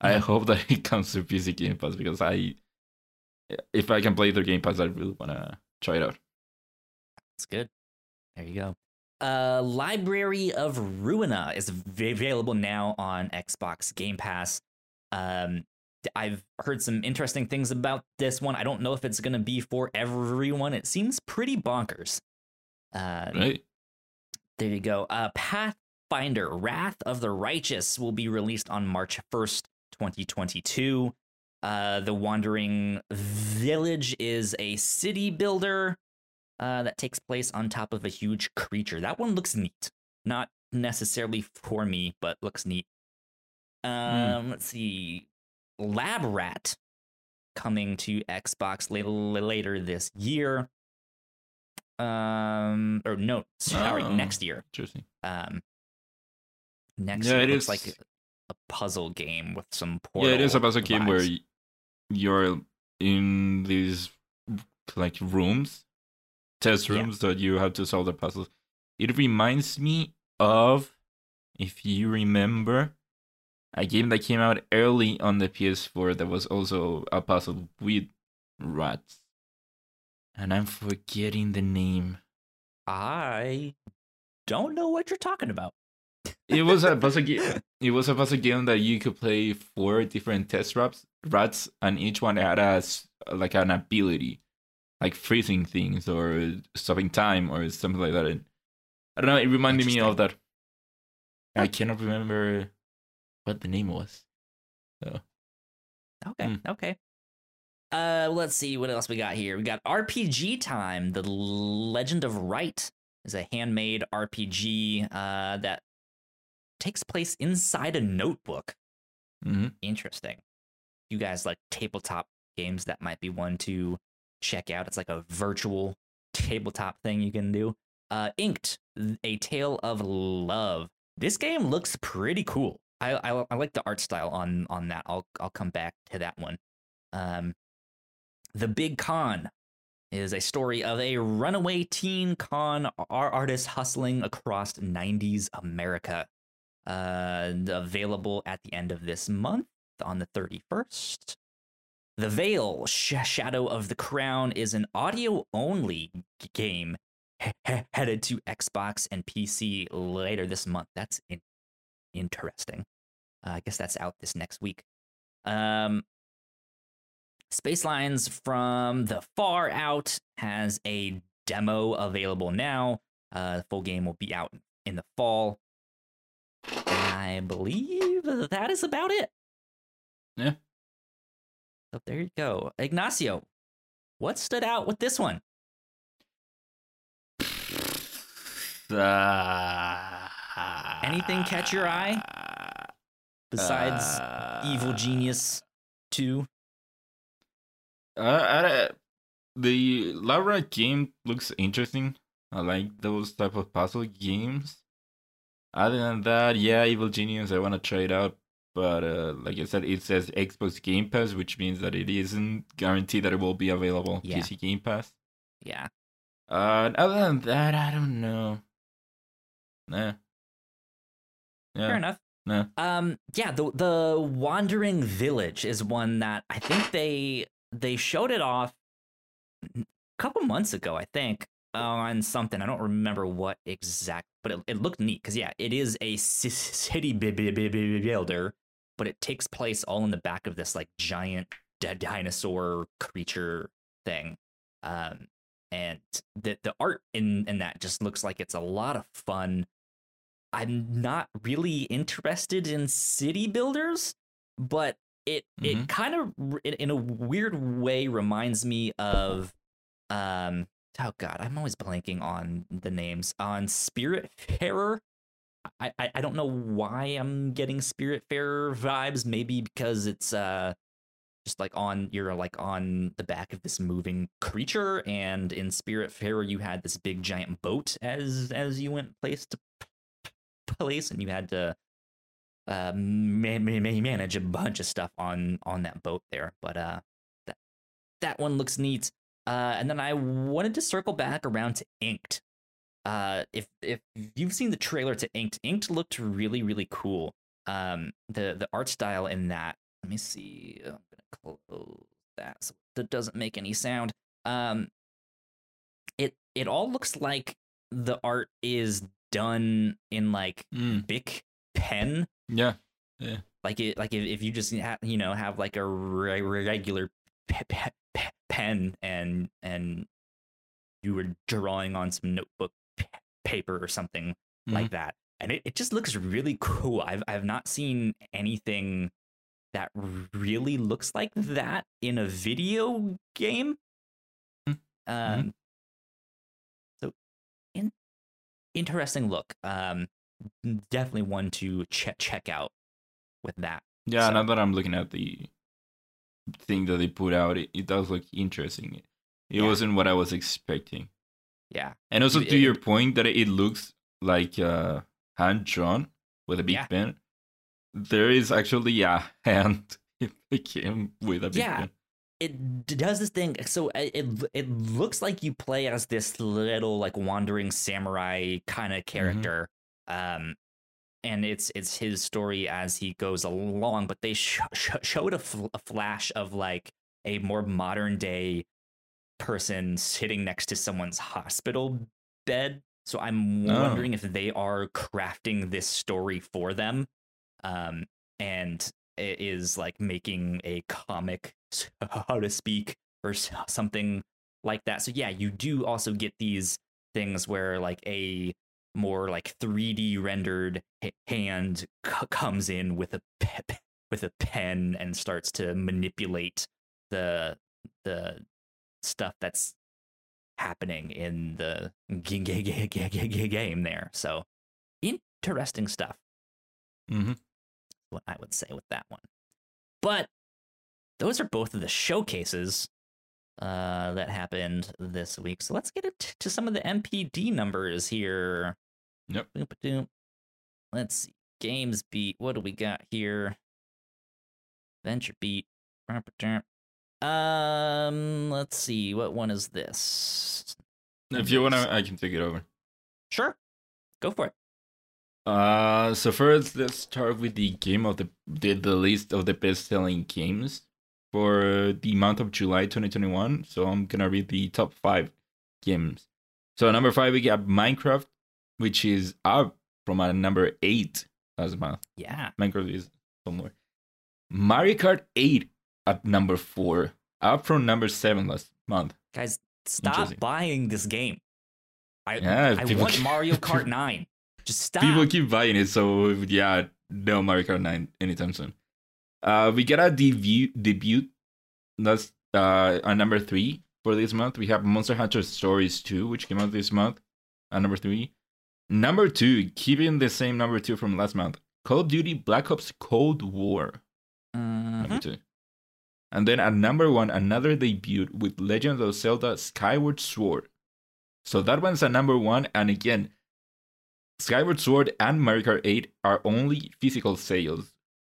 I Mhm. hope that it comes to PC Game Pass because I if I can play their Game Pass I really wanna try it out. It's good. There you go. Uh, Library of Ruina is v- available now on Xbox Game Pass. Um, I've heard some interesting things about this one. I don't know if it's going to be for everyone. It seems pretty bonkers. Uh, Right? there you go. Uh, Pathfinder Wrath of the Righteous will be released on March 1st, 2022. Uh, the Wandering Village is a city builder. uh, that takes place on top of a huge creature. That one looks neat. Not necessarily for me, but looks neat. Um, let's see, Lab Rat coming to Xbox later later this year. Um, or no, sorry, Oh. next year. Interesting. Um, next Yeah, year it is- like a puzzle game with some portal. yeah, it is a puzzle game where you're in these like rooms, test Yeah. rooms that you have to solve the puzzles. It reminds me of, if you remember, a game that came out early on the PS4 that was also a puzzle with rats. And I'm forgetting the name. I don't know what you're talking about. It was a puzzle game. It was a puzzle game that you could play four different test rats, rats, and each one had a like an ability, like freezing things or stopping time or something like that. And I don't know. It reminded me of that. I cannot remember what the name was. So Okay, Hmm. okay. Uh, let's see what else we got here. We got RPG Time. The Legend of Wright is a handmade RPG uh, that takes place inside a notebook. mhm. Interesting. You guys like tabletop games? That might be one to check out. It's like a virtual tabletop thing you can do. Uh, Inked, A Tale of Love. This game looks pretty cool. I, I I like the art style on on that. I'll I'll come back to that one. Um, the Big Con is a story of a runaway teen con ar- artist hustling across 90s America. Uh, available at the end of this month on the 31st. The Veil, Sh- Shadow of the Crown, is an audio only game he- headed to Xbox and PC later this month. That's in- interesting. Uh, I guess that's out this next week. Um, Space Lines from the Far Out has a demo available now. Uh, the full game will be out in the fall. I believe that is about it. Yeah. So there you go. Ignacio, what stood out with this one? Anything catch your eye? Besides Evil Uh, Genius 2? Uh, the Laura game looks interesting. I like those type of puzzle games. Other than that, yeah, Evil Genius, I want to try it out. But uh, like I said, it says Xbox Game Pass, which means that it isn't guaranteed that it will be available Yeah. PC Game Pass. Yeah. Uh, other than that, I don't know. Nah. Yeah. Fair enough. Nah. Um, yeah, the the Wandering Village is one that I think they they showed it off a couple months ago, I think, on something. I don't remember what exact, but it, it looked neat because yeah, it is a city builder, but it takes place all in the back of this like giant dead dinosaur creature thing. Um, and the the art in in that just looks like it's a lot of fun. I'm not really interested in city builders, but it it Mhm. kind of in, a weird way reminds me of um oh god, I'm always blanking on the names on Spiritfarer. I, I I don't know why I'm getting Spiritfarer vibes. Maybe because it's uh just like on you're like on the back of this moving creature, and in Spiritfarer you had this big giant boat as as you went place to place, and you had to uh ma- ma- ma- manage a bunch of stuff on on that boat there. But uh, that that one looks neat. Uh, and then I wanted to circle back around to Inked. Uh, if if you've seen the trailer to Inked, Inked looked really really cool. Um, the the art style in that. Let me see. I'm gonna close that so that doesn't make any sound. Um, it it all looks like the art is done in like Mm, Bic pen yeah. Yeah. like it like if, if you just ha- you know have like a re- regular pe- pe- pe- pen and and you were drawing on some notebook paper or something like that and it, it just looks really cool i've i've not seen anything that really looks like that in a video game Mhm. um interesting look. Um, definitely one to check check out with that. Yeah, So- now that I'm looking at the thing that they put out, it, it does look interesting. It Yeah. wasn't what I was expecting. Yeah, And also You- to your point that it looks like uh, hand drawn with a big Yeah. pen. There is actually a hand in the game with a big Yeah. pen. It does this thing. So it it, it looks like you play as this little like wandering samurai kind of character. Um, and it's it's his story as he goes along. But they sh- sh- showed a, fl- a flash of like a more modern day person sitting next to someone's hospital bed. So I'm Oh. wondering if they are crafting this story for them, um, and is like making a comic, so to speak, or something like that. So yeah, you do also get these things where like a more like 3D rendered hand c- comes in with a pe- with a pen and starts to manipulate the the stuff that's happening in the g- g- g- game there. So interesting stuff. Mhm. What I would say with that one. But those are both of the showcases uh, that happened this week. So let's get it to some of the NPD numbers here. Yep. Let's see. GamesBeat. What do we got here? VentureBeat. Um, let's see. What one is this? If you want to, I can take it over. Sure. Go for it. Uh, so first, let's start with the game of the the, the list of the best-selling games for the month of July 2021. So I'm gonna read the top five games. So number five, we got Minecraft, which is up from a number eight last month. Yeah. Minecraft is somewhere. Mario Kart 8 at number four, up from number seven last month. Guys, stop buying this game. I Yeah, I want Mario Kart 9. Just stop. People keep buying it, so yeah, no Mario Kart 9 anytime soon. Uh, we got a debut. Debut. That's uh on number three for this month. We have Monster Hunter Stories 2, which came out this month. At number three. Number two, keeping the same number two from last month. Call of Duty Black Ops Cold War. Mhm. Number two. And then at number one, another debut with Legend of Zelda Skyward Sword. So that one's at number one. And again, Skyward Sword and Mario Kart 8 are only physical sales.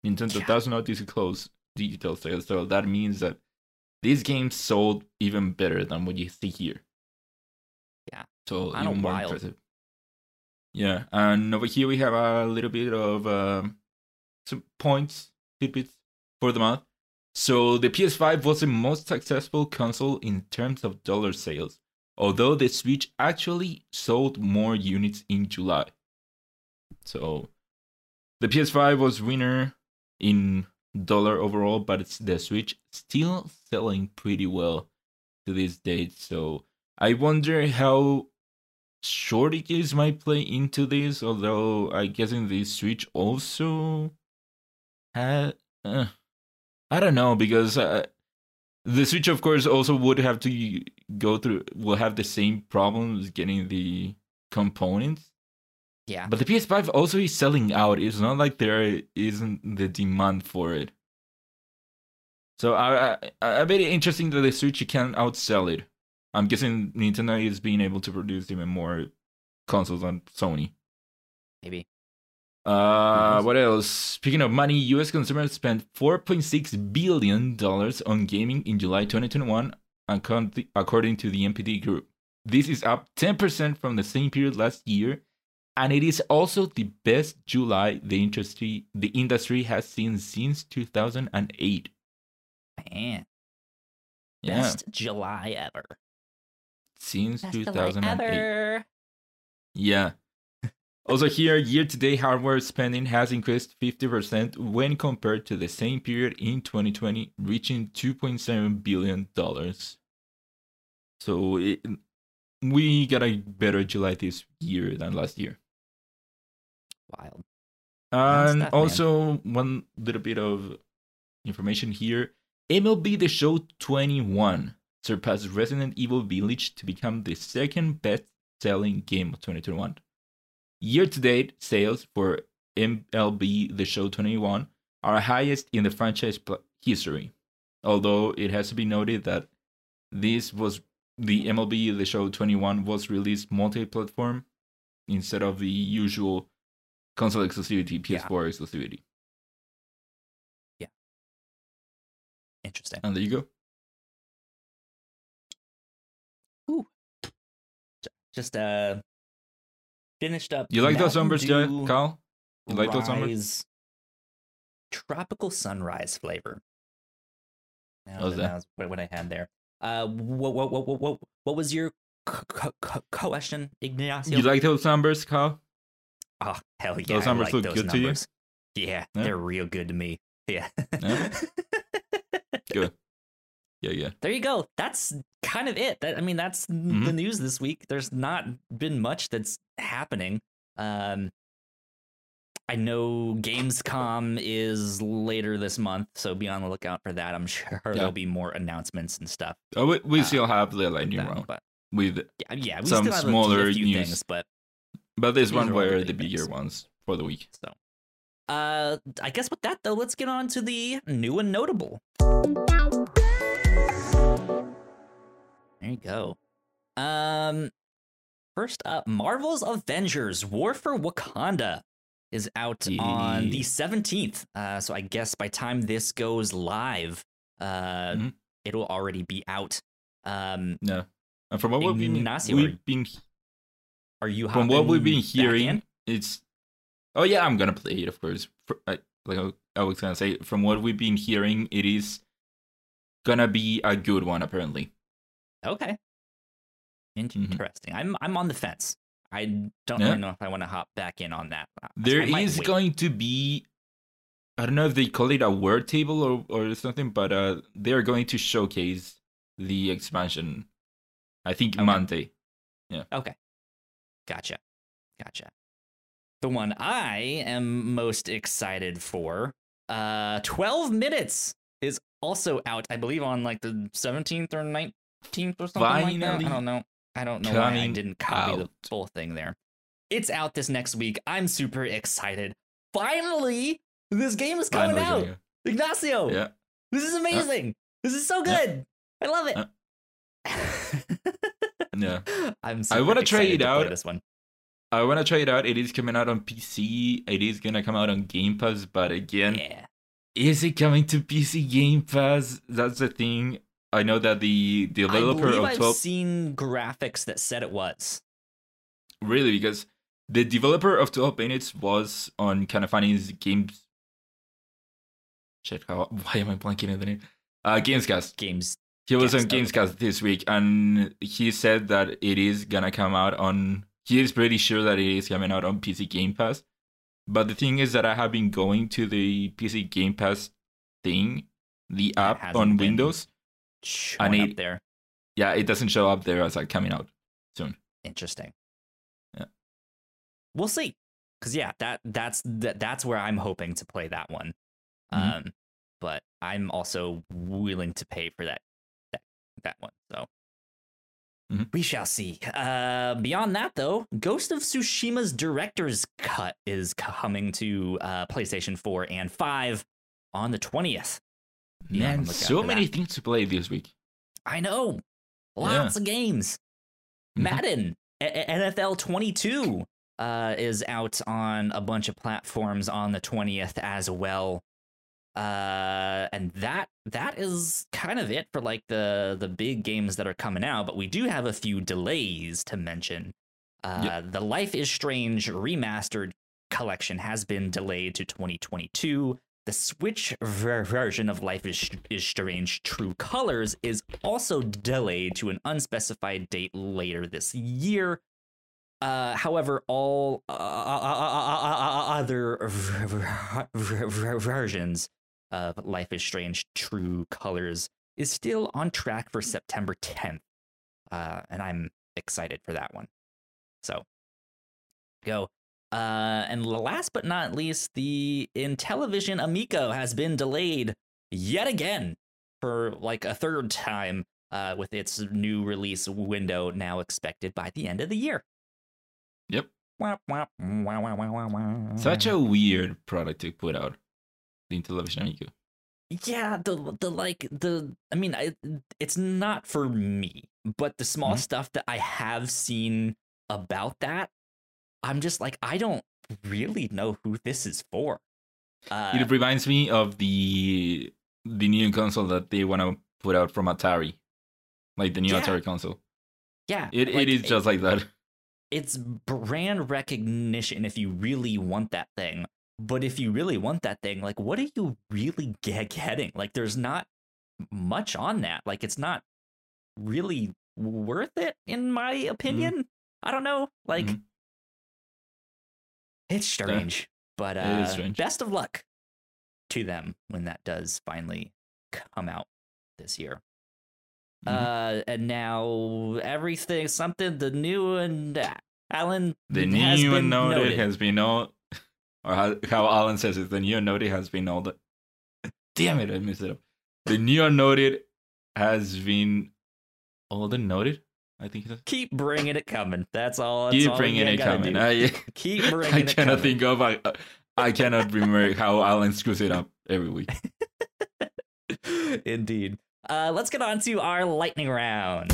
Nintendo Yeah. does not disclose digital sales. So that means that these games sold even better than what you see here. Yeah. So Kinda even more wild. impressive. Yeah. And over here we have a little bit of um, some points, tidbits for the month. So the PS5 was the most successful console in terms of dollar sales, although the Switch actually sold more units in July. So the PS5 was winner in dollar overall, but it's the Switch still selling pretty well to this date. So I wonder how shortages might play into this, although I guess in the Switch also had uh, I don't know because uh, the Switch, of course, also would have to go through will have the same problems getting the components. Yeah. But the PS5 also is selling out. It's not like there isn't the demand for it. So I, I I bet it interesting that the Switch can outsell it. I'm guessing Nintendo is being able to produce even more consoles on Sony. Maybe. Uh, what else? Speaking of money, U.S. consumers spent 4.6 billion dollars on gaming in July 2021, according to the NPD Group. This is up 10% from the same period last year, and it is also the best July the industry the industry has seen since 2008. Man. Yeah, Best July ever. since Best July 2008. ever. Yeah. Also, here, year to date hardware spending has increased 50% when compared to the same period in 2020, reaching $2.7 billion. So, it, we got a better July this year than last year. Wild. And stuff, man. also, one little bit of information here MLB The Show 21 surpassed Resident Evil Village to become the second best selling game of 2021. Year to date sales for MLB The Show 21 are highest in the franchise pl- history. Although it has to be noted that this was the MLB The Show 21 was released multi-platform instead of the usual console exclusivity, PS4 exclusivity. Yeah. Interesting. And there you go. Ooh. Just uh finished up. You like those numbers? Mountain Dew Carl? You like those numbers? Tropical sunrise flavor. What was that- that? what, what I had there. Uh, what what what what what, what was your co- co- co- question, Ignacio? You like those numbers, Kyle? Oh hell yeah! Those numbers like look those good to you? Yeah, Yeah? they're real good to me. Yeah. Yeah? Good. Yeah, yeah. there you go. That's kind of it. That I mean, that's the Mhm. news this week. There's not been much that's happening. Um, I know Gamescom is later this month, so be on the lookout for that. I'm sure there'll be more announcements and stuff. Oh, we, we Uh, still have the lightning round but with, yeah, yeah, we some still have smaller news. things, but but this one the were the bigger things. ones for the week. So, uh, I guess with that though, let's get on to the new and notable. There you go. Um, first up, Marvel's Avengers: War for Wakanda is out on the seventeenth. Uh, so I guess by time this goes live, uh, Mhm. it'll already be out. Um, No. And from what we've been, we've been are you from what we've been hearing, it's oh yeah, I'm gonna play it, of course. Fr- I, like I- I was gonna say, from what we've been hearing, it is gonna be a good one, apparently. Okay. Mm-hmm. Interesting. I'm I'm on the fence. I don't Yeah. really know if I want to hop back in on that. There is wait. going to be, I don't know if they call it a War Table or or something, but uh, they are going to showcase the expansion. I think Okay. Monday. Yeah. Okay. Gotcha. Gotcha. The one I am most excited for, uh 12 minutes is also out, I believe on like the 17th or 19th or something like that. I don't know. I don't know why I didn't copy the out. full thing there. It's out this next week. I'm super excited. Finally, this game is coming Finally out. coming Ignacio. Yeah. This is amazing. This is so Yeah. good. I love it. Uh. Yeah. I'm I wanna try it to out. This one. I want to try it out. It is coming out on PC. It is going to come out on Game Pass. But again, Yeah. is it coming to PC Game Pass? That's the thing. I know that the I developer believe of I've seen graphics that said it was. really because the developer of 12 minutes was on Kinda Funny's games. Shit, how, why am I blanking on the name? Uh, Gamescast. Games. He was on okay. Gamescast this week, and he said that it is gonna come out on. He is pretty sure that it is coming out on PC Game Pass. But the thing is that I have been going to the PC Game Pass thing, the app on been- Windows. Showing need- up there. Yeah, it doesn't show up there as like coming out soon. Interesting. Yeah. We'll see. Cause yeah, that that's that, that's where I'm hoping to play that one. Mhm. Um, but I'm also willing to pay for that that that one. So Mhm. we shall see. Uh, beyond that, though, Ghost of Tsushima's director's cut is coming to uh, PlayStation 4 and 5 on the 20th. Man, so many that. things to play this week. I know. Lots of games. Mhm. Madden, A- NFL 22 uh, is out on a bunch of platforms on the 20th as well. Uh, and that that is kind of it for like the the big games that are coming out, but we do have a few delays to mention. Uh, The Life is Strange remastered collection has been delayed to 2022. The Switch ver- version of Life is, is Strange True Colors is also delayed to an unspecified date later this year. Uh, however, all uh, uh, uh, uh other ver- ver- ver- versions of Life is Strange True Colors is still on track for September 10th. Uh, and I'm excited for that one. So, go. Uh, and last but not least, the Intellivision Amico has been delayed yet again for like a third time uh, with its new release window now expected by the end of the year. Yep. Such a weird product to put out. The Intellivision Amico. yeah the the like the i mean I, it's not for me but the small Mhm. stuff that i have seen about that i'm just like i don't really know who this is for uh it reminds me of the the new console that they want to put out from Atari, like the new Yeah. Atari console. yeah It like, it is just like that. it's brand recognition if you really want that thing but if you really want that thing like what are you really get getting like there's not much on that like it's not really worth it in my opinion i don't know like Mhm. It's strange but uh strange. best of luck to them when that does finally come out this year Mhm. uh and now everything something the new and uh, alan The has new been and noted, noted. has been all, or how, how Alan says it, the new and noted has been all the. Damn it, I messed it up. The new and noted has been all the noted. I think it's. keep bringing it coming that's all that's Keep all bringing it coming. I, keep bringing I cannot think of. I, I cannot remember how Alan screws it up every week. Indeed. Uh, let's get on to our lightning round.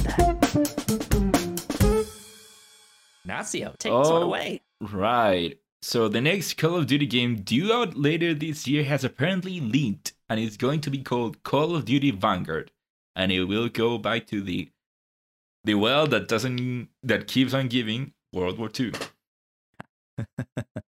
Nacio, take this one Oh. away. Right. So the next Call of Duty game due out later this year has apparently leaked and it's going to be called Call of Duty Vanguard. And it will go back to the the well that doesn't that keeps on giving World War II.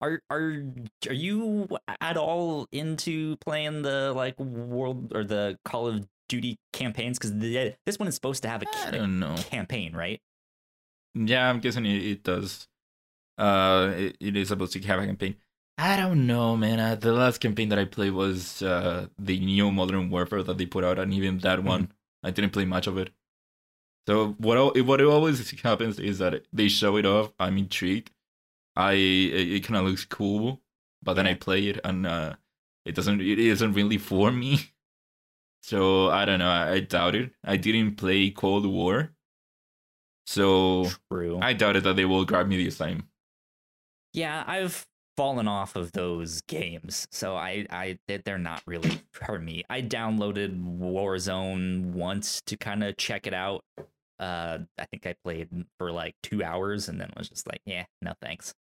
Are are are you at all into playing the like world or the Call of Duty campaigns? Because this one is supposed to have a, I ca- don't know. campaign, right? Yeah, I'm guessing it, it does. Uh, it, it is supposed to have a campaign. I don't know, man. Uh, the last campaign that I played was uh, the new Modern Warfare that they put out, and even that one, I didn't play much of it. So what what always happens is that they show it off. I'm intrigued. I it, it kind of looks cool, but then I play it and uh, it doesn't. It isn't really for me. So I don't know. I, I doubt it. I didn't play Cold War, so True. I doubted that they will grab me this time. Yeah, I've fallen off of those games, so I, I, they're not really for me. I downloaded Warzone once to kind of check it out. Uh, I think I played for like two hours and then was just like, yeah, no thanks.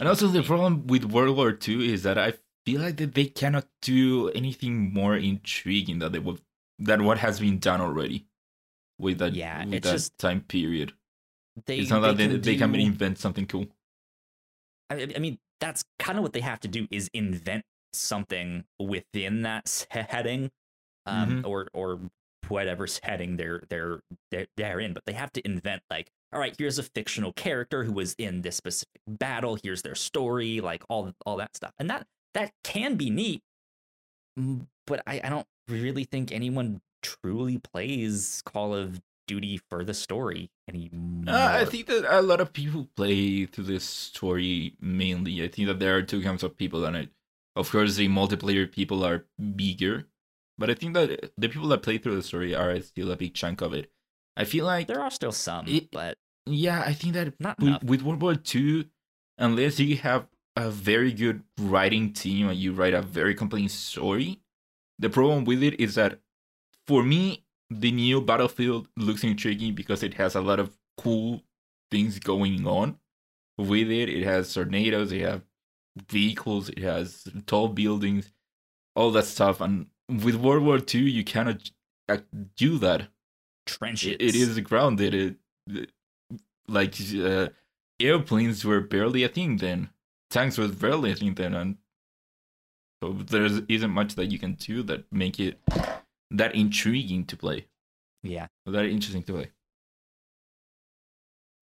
And also the problem with World War II is that I feel like that they cannot do anything more intriguing that they would than what has been done already with that Yeah, with that just- time period. They, it's not that they, can they can invent something cool. I, I mean, that's kind of what they have to do is invent something within that setting, um, Mhm. or or whatever setting they're they're they're they're in. But they have to invent like, all right, here's a fictional character who was in this specific battle. Here's their story, like all all that stuff, and that that can be neat. But I, I don't really think anyone truly plays Call of Duty for the story anymore. Uh, I think that a lot of people play through this story mainly. I think that there are two kinds of people, and I, of course, the multiplayer people are bigger. But I think that uh, the people that play through the story are still a big chunk of it. I feel like there are still some, It- but Yeah, I think that not with, with World War II, unless you have a very good writing team and you write a very compelling story, the problem with it is that for me, the new Battlefield looks intriguing because it has a lot of cool things going on with it. It has tornadoes, it has vehicles, it has tall buildings, all that stuff. And with World War II, you cannot uh, do that trenches. it, it is grounded. It, it- like uh, airplanes were barely a thing then. Tanks was barely a thing then, and so there isn't much that you can do that make it that intriguing to play, Yeah. that interesting to play.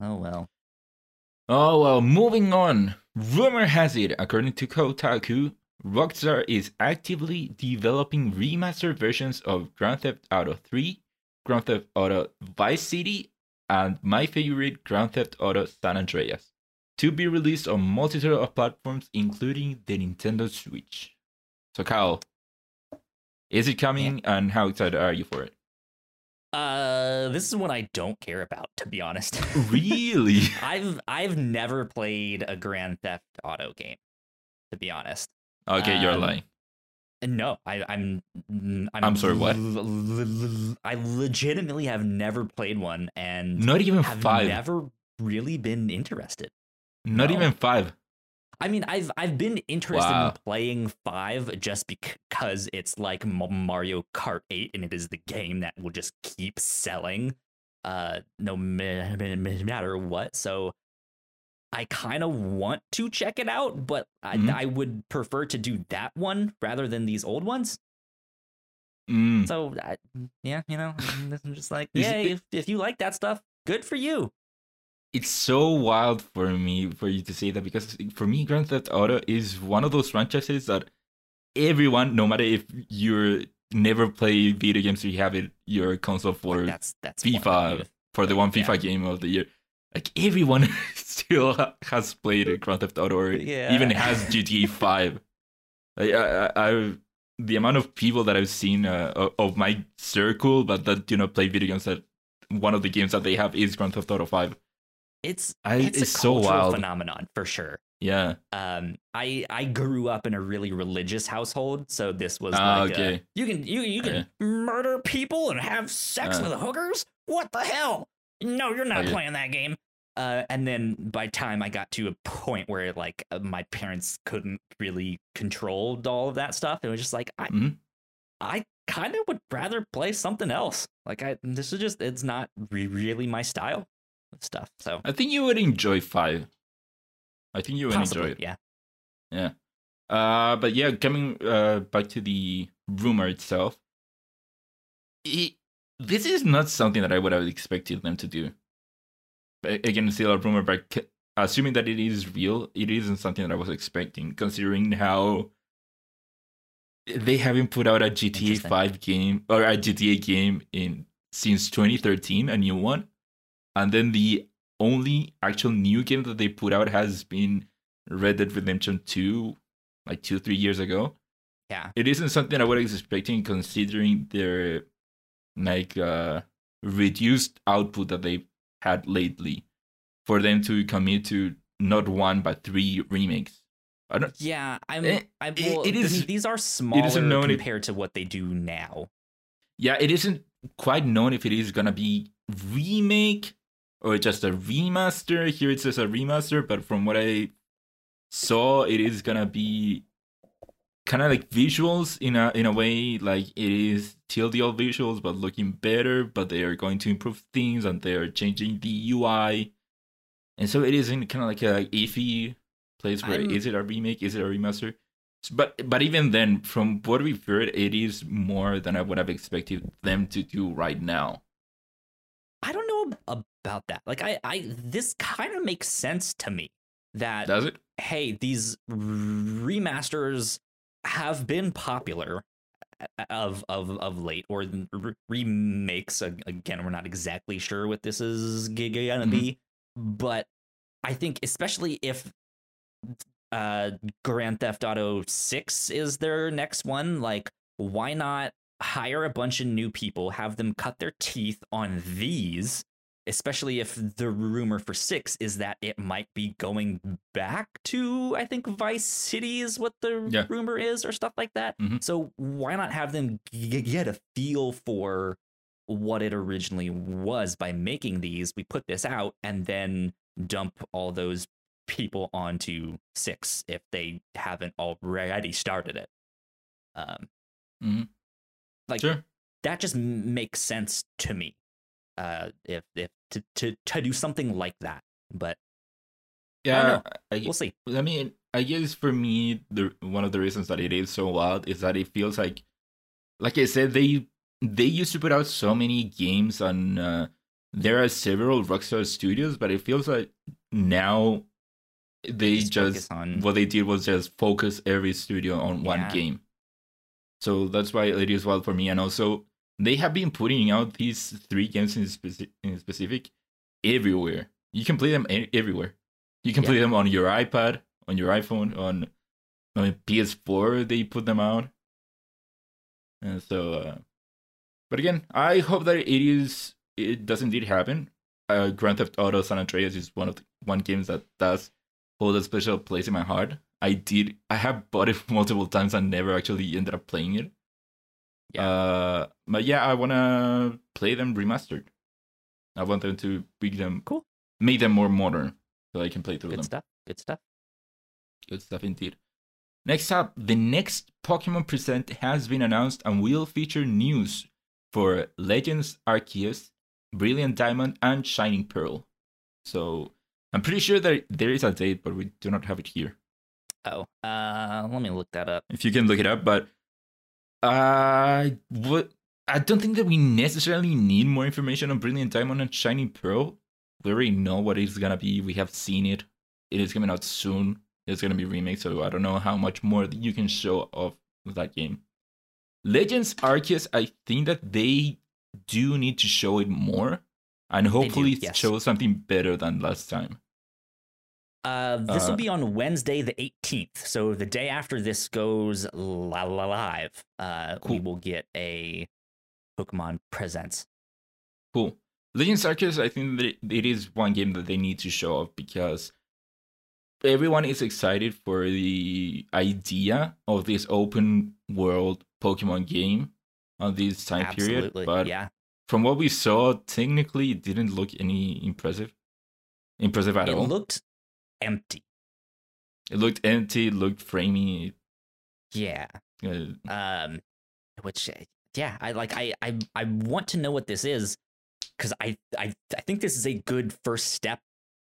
Oh well. Oh well, moving on. Rumor has it, according to Kotaku, Rockstar is actively developing remastered versions of Grand Theft Auto 3, Grand Theft Auto Vice City, and my favorite Grand Theft Auto San Andreas, to be released on multitude of platforms, including the Nintendo Switch. So, Kyle, is it coming, and how excited are you for it? Uh, this is one I don't care about, to be honest. really? I've I've never played a Grand Theft Auto game, to be honest. Okay, you're Um, lying. No, I, I'm, I'm. I'm sorry, what? I legitimately have never played one, and Not even have five. never really been interested. Not no. even five. I mean, I've I've been interested Wow. in playing five just because it's like Mario Kart Eight, and it is the game that will just keep selling, uh, no ma- ma- ma- matter what. So, I kind of want to check it out, but Mhm. I, I would prefer to do that one rather than these old ones. Mm. So, I, yeah, you know, I'm just like, yeah, if if you like that stuff, good for you. It's so wild for me for you to say that because for me, Grand Theft Auto is one of those franchises that everyone, no matter if you're never play video games or you have it your console for That's that's FIFA for the one Yeah. FIFA game of the year, like everyone still has played Grand Theft Auto or Yeah. even has GTA Five. Like, I, I, I, the amount of people that I've seen uh, of my circle, but that do not play video games, that one of the games that they have is Grand Theft Auto Five. It's I, it's, it's, a so wild. phenomenon for sure. Yeah. Um, I I grew up in a really religious household, so this was Ah, like, uh, okay. you can you you can Yeah. murder people and have sex Uh. with hookers. What the hell? No, you're not Okay. playing that game. Uh, and then by time I got to a point where like uh, my parents couldn't really control all of that stuff, it was just like I Mhm. I kind of would rather play something else. Like I this is just it's not re- really my style of stuff. So I think you would enjoy Five. I think you would possibly, enjoy it. Yeah, yeah. Uh, but yeah, coming uh, back to the rumor itself, it, this is not something that I would have expected them to do. Again, still a rumor, but assuming that it is real, it isn't something that I was expecting, considering how they haven't put out a GTA 5 game or a GTA game in since 2013, a new one. And then the only actual new game that they put out has been Red Dead Redemption 2, like two, three years ago. Yeah. It isn't something I was expecting considering their like uh reduced output that they've had lately. For them to commit to not one but three remakes. I don't Yeah, I'm. Eh, I it- well, it I mean, these are smaller compared to what they do now. yeah, it isn't quite known if it is gonna be remake or just a remaster. Here it says a remaster, but from what I saw, it is gonna be kind of like visuals in a in a way, like it is still the old visuals but looking better. But they are going to improve things and they are changing the UI, and so it is in kind of like a iffy place where is I'm- it a remake? Is it a remaster? But but even then, from what we've heard, it is more than I would have expected them to do right now. I don't know about that. Like, I, I, this kind of makes sense to me that Does it? hey, these remasters have been popular uh, of of of late, or remakes. Again, we're not exactly sure what this is gonna Mhm. be, but I think especially if uh Grand Theft Auto 6 is their next one, like why not hire a bunch of new people, have them cut their teeth on these, especially if the rumor for 6 is that it might be going back to I think Vice City is what the Yeah. rumor is or stuff like that. Mhm. So why not have them g- get a feel for what it originally was by making these? We put this out and then dump all those people onto six if they haven't already started it. Um, Mhm. like Sure. that just makes sense to me. Uh, if if to to to do something like that, but Yeah. I, we'll see. I mean, I guess for me, the one of the reasons that it is so wild is that it feels like, like I said, they they used to put out so many games on. Uh, there are several Rockstar Studios, but it feels like now they Just just, on- what they did was just focus every studio on one game. So that's why it is wild for me, and also they have been putting out these three games in, speci- in specific everywhere. You can play them a- everywhere. You can Yeah. play them on your iPad, on your iPhone, on, on PS4. They put them out, and so uh, But again, I hope that it is it does indeed happen. Uh, Grand Theft Auto San Andreas is one of the one games that does hold a special place in my heart. I did I have bought it multiple times and never actually ended up playing it. Yeah. Uh, but yeah, I wanna play them remastered. I want them to bring them Cool. make them more modern so I can play through Good them. Good stuff. Good stuff. Good stuff indeed. Next up, the next Pokemon Present has been announced and will feature news for Legends Arceus, Brilliant Diamond, and Shining Pearl. So I'm pretty sure that there is a date, but we do not have it here. Oh, uh, let me look that up. If you can look it up, but I would. I don't think that we necessarily need more information on Brilliant Diamond and Shiny Pearl. We already know what it's gonna be. We have seen it. It is coming out soon. It's gonna be remade, so I don't know how much more you can show of that game. Legends Arceus, I think that they do need to show it more, and hopefully yes. show something better than last time. Uh, this Uh, will be on Wednesday, the 18th. So the day after this goes la la live, uh, we will get a Pokemon Presents. Cool. Legends Arceus, I think that it is one game that they need to show off because everyone is excited for the idea of this open world Pokemon game on this time Absolutely. period. But yeah. from what we saw, technically it didn't look any impressive. Impressive at It all. looked empty. it looked empty, it looked framey. Yeah. Uh, Um, which, uh, yeah, I like, I, I, I want to know what this is because I, I, I think this is a good first step.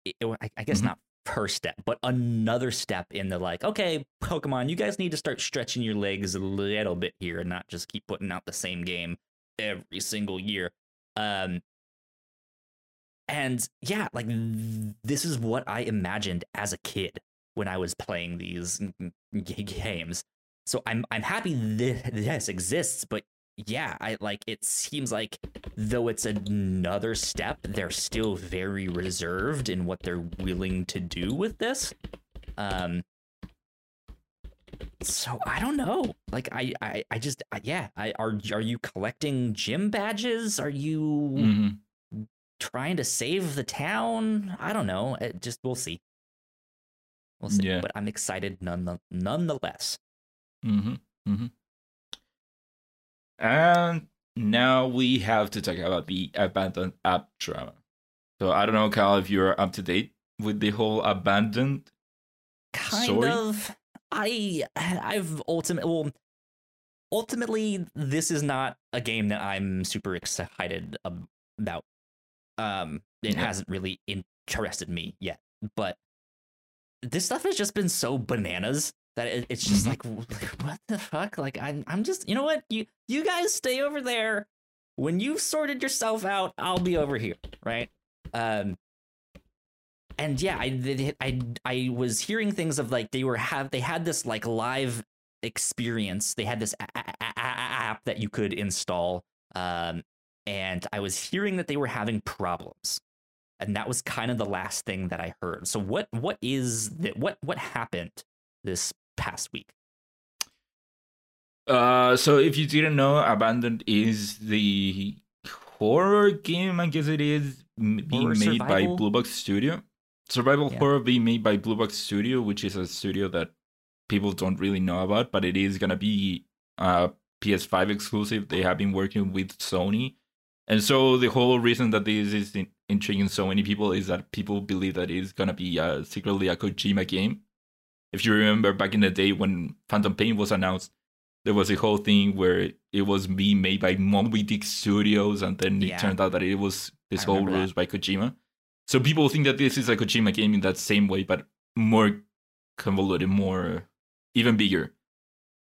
I, I- I guess Mhm. not first step, but another step in the like, okay, Pokemon, you guys need to start stretching your legs a little bit here and not just keep putting out the same game every single year. Um, and yeah, like this is what I imagined as a kid when I was playing these games. So I'm I'm happy this, this exists, but yeah, I like it seems like though it's another step, they're still very reserved in what they're willing to do with this. Um so I don't know. Like I I, I just I, yeah, I are are you collecting gym badges? Are you mhm. Trying to save the town? I don't know. It just we'll see. We'll see. Yeah. But I'm excited none nonetheless. Mm-hmm. Mm-hmm. And now we have to talk about the abandoned app drama. So I don't know, Kyle, if you're up to date with the whole abandoned. kind Sorry? of i i've ultimately well ultimately this is not a game that i'm super excited about um it Yeah. hasn't really interested me yet but this stuff has just been so bananas that it, it's just Mhm. like, like what the fuck like i'm i'm just you know what you you guys stay over there when you've sorted yourself out i'll be over here right um and yeah, I did- I I was hearing things of like they were have they had this like live experience. They had this a- a- a- app that you could install, um, and I was hearing that they were having problems, and that was kind of the last thing that I heard. So what what is that? What what happened this past week? Uh, so if you didn't know, Abandoned is the horror game, I guess it is, being Horror made by survival? Blue Box Studio. Survival Yeah. horror being made by Blue Box Studio, which is a studio that people don't really know about, but it is gonna be uh PS5 exclusive. They have been working with Sony, and so the whole reason that this is in- intriguing so many people is that people believe that it's gonna be uh, secretly a Kojima game. If you remember back in the day when Phantom Pain was announced, there was a whole thing where it was being made by Moby Dick Studios, and then Yeah. it turned out that it was this I whole ruse by Kojima. So people think that this is a Kojima game in that same way, but more convoluted, more even bigger.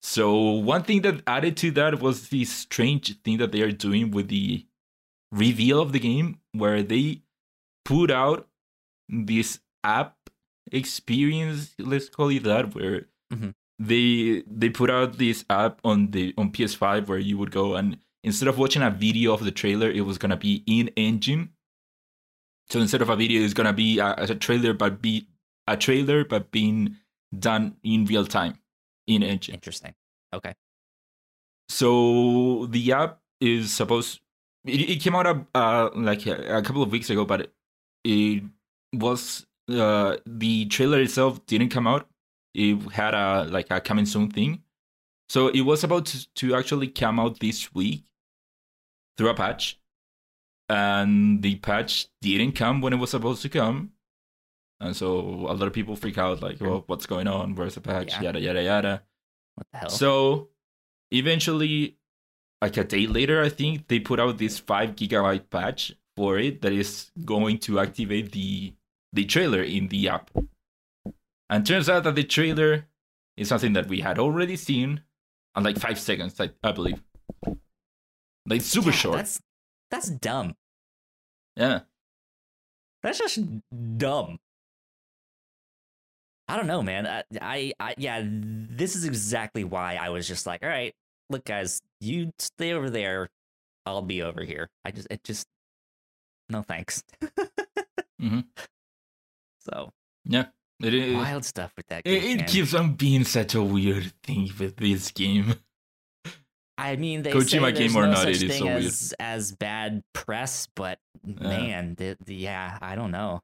So one thing that added to that was the strange thing that they are doing with the reveal of the game, where they put out this app experience, let's call it that, where Mhm. they they put out this app on the on PS5 where you would go and instead of watching a video of the trailer, it was gonna be in engine. So instead of a video, it's gonna be a, a trailer, but be a trailer, but being done in real time in engine. Interesting. Okay. So the app is supposed. It, it came out uh, like a, a couple of weeks ago, but it, it was uh, the trailer itself didn't come out. It had a like a coming soon thing, so it was about to, to actually come out this week through a patch, and the patch didn't come when it was supposed to come, and so a lot of people freak out like, "Well, what's going on? Where's the patch? Yeah. Yada yada yada." What the hell? So eventually, like a day later, I think they put out this five gigabyte patch for it that is going to activate the the trailer in the app. And turns out that the trailer is something that we had already seen on like five seconds, I, I believe. Like super Yeah, short. That's that's dumb. Yeah. That's just dumb. I don't know, man. I, I, I, yeah, this is exactly why I was just like, all right, look, guys, you stay over there. I'll be over here. I just, it just, no thanks. Mhm. So Yeah. It, is, wild stuff with that it, game. it man. keeps on being such a weird thing with this game. I mean, they Kojima say there's game or no not, such it is thing so weird. as as bad press, but man, the, the, yeah, I don't know.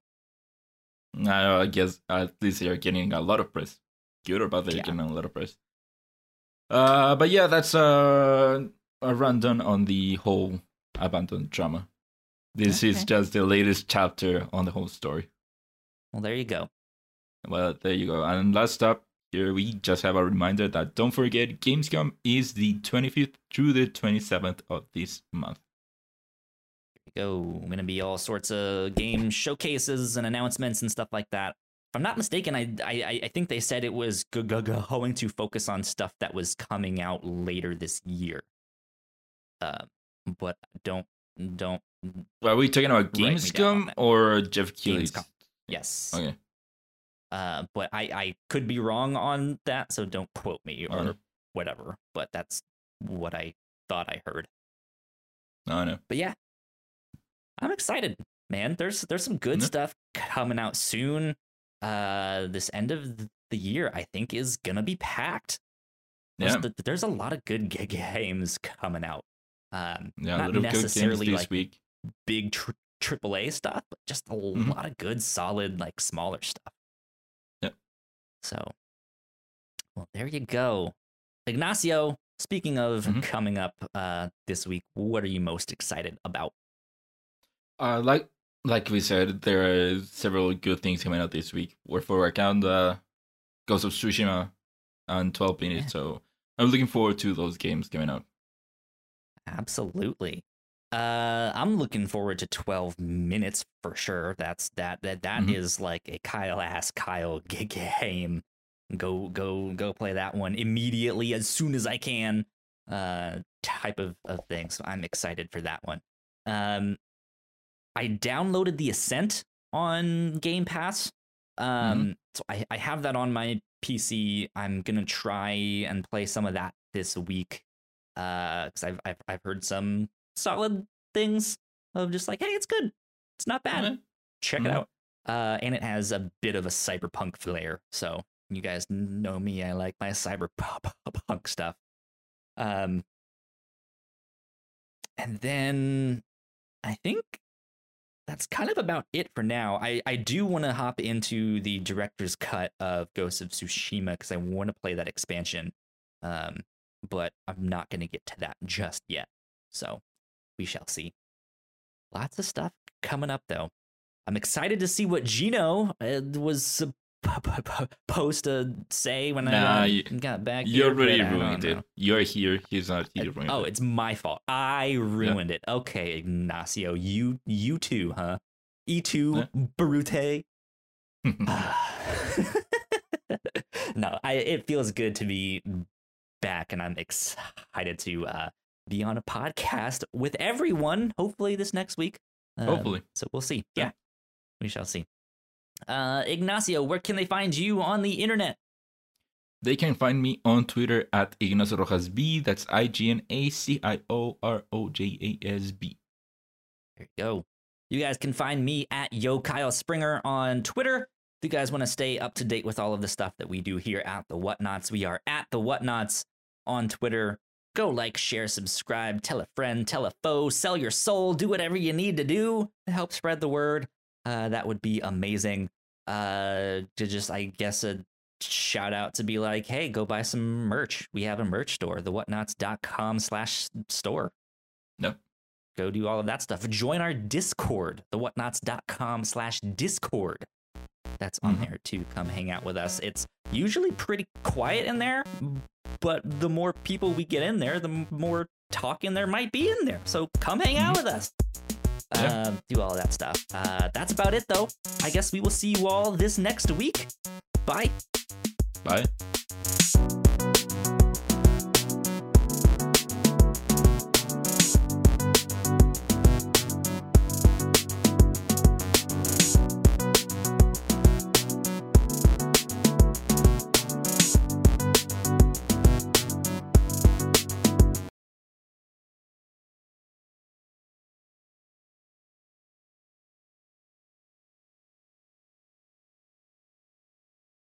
I, I guess at least they're getting a lot of press. Good or bad, they're Yeah. getting a lot of press. Uh, but yeah, that's uh, a rundown on the whole abandoned drama. This is just the latest chapter on the whole story. Well, there you go. Well, there you go. And last up, here we just have a reminder that don't forget Gamescom is the 25th through the 27th of this month. There you go. Going to be all sorts of game showcases and announcements and stuff like that. If I'm not mistaken, I I, I think they said it was go- go- go- going to focus on stuff that was coming out later this year. Uh, but don't don't Are we talking about Write me down on Gamescom or Geoff? Gamescom. yes. Okay. Uh, but I I could be wrong on that, so don't quote me or Okay. whatever. But that's what I thought I heard. No, know. but yeah i'm excited man there's there's some good stuff coming out soon uh this end of the year i think is gonna be packed there's, Yeah. th- there's a lot of good g- games coming out um Yeah, a not lot of good games necessarily this like week. big tr- aaa stuff but just a Mhm. lot of good solid like smaller stuff Yep. so well there you go ignacio speaking of Mhm. coming up uh this week what are you most excited about Uh, like like we said, there are several good things coming out this week. We're for account, uh, Ghost of Tsushima, and 12 minutes. Yeah. So I'm looking forward to those games coming out. Absolutely. Uh, I'm looking forward to 12 minutes for sure. That's that that that is Mhm. like a Kyle ass Kyle game. Go go go play that one immediately as soon as I can. Uh, type of of thing. So I'm excited for that one. Um, I downloaded the Ascent on Game Pass. Um, so I I have that on my PC. I'm gonna try and play some of that this week because I've, I've I've heard some solid things of just like, hey, it's good, it's not bad. Okay. Check it Mhm. out. Uh, and it has a bit of a cyberpunk flair. So you guys know me, I like my cyberpunk stuff. Um, and then I think that's kind of about it for now. I, I do want to hop into the director's cut of Ghost of Tsushima because I want to play that expansion. Um, but I'm not going to get to that just yet. So we shall see. Lots of stuff coming up though. I'm excited to see what Gino uh, was supposed to say when Nah, I you- uh, got back. You here, already but I don't ruined it. You're here. He's not. He ruined Oh, it. it's my fault. I ruined it. Okay, Ignacio, you you too, huh? E two Brute. no, I it feels good to be back, and I'm excited to uh, be on a podcast with everyone. Hopefully, this next week. Um, Hopefully. so we'll see. Yeah. Yeah, we shall see. Uh, Ignacio, where can they find you on the internet? They can find me on Twitter at Ignacio Rojas B. That's I G N A C I O R O J A S B. There you go. You guys can find me at Yo Kyle Springer on Twitter. If you guys want to stay up to date with all of the stuff that we do here at the Whatnots, we are at the Whatnots on Twitter. Go like, share, subscribe, tell a friend, tell a foe, sell your soul, do whatever you need to do to help spread the word. Uh, that would be amazing. Uh, to just, I guess, a shout out to be like, hey, go buy some merch. We have a merch store, the whatnots.com slash store. Yep. Go do all of that stuff. Join our Discord, the whatnots.com slash Discord. That's on Mhm. there to come hang out with us. It's usually pretty quiet in there, but the more people we get in there, the more talking there might be in there. So come hang out with us. Yeah. Um, do all that stuff. Uh, that's about it, though. I guess we will see you all this next week. Bye. Bye.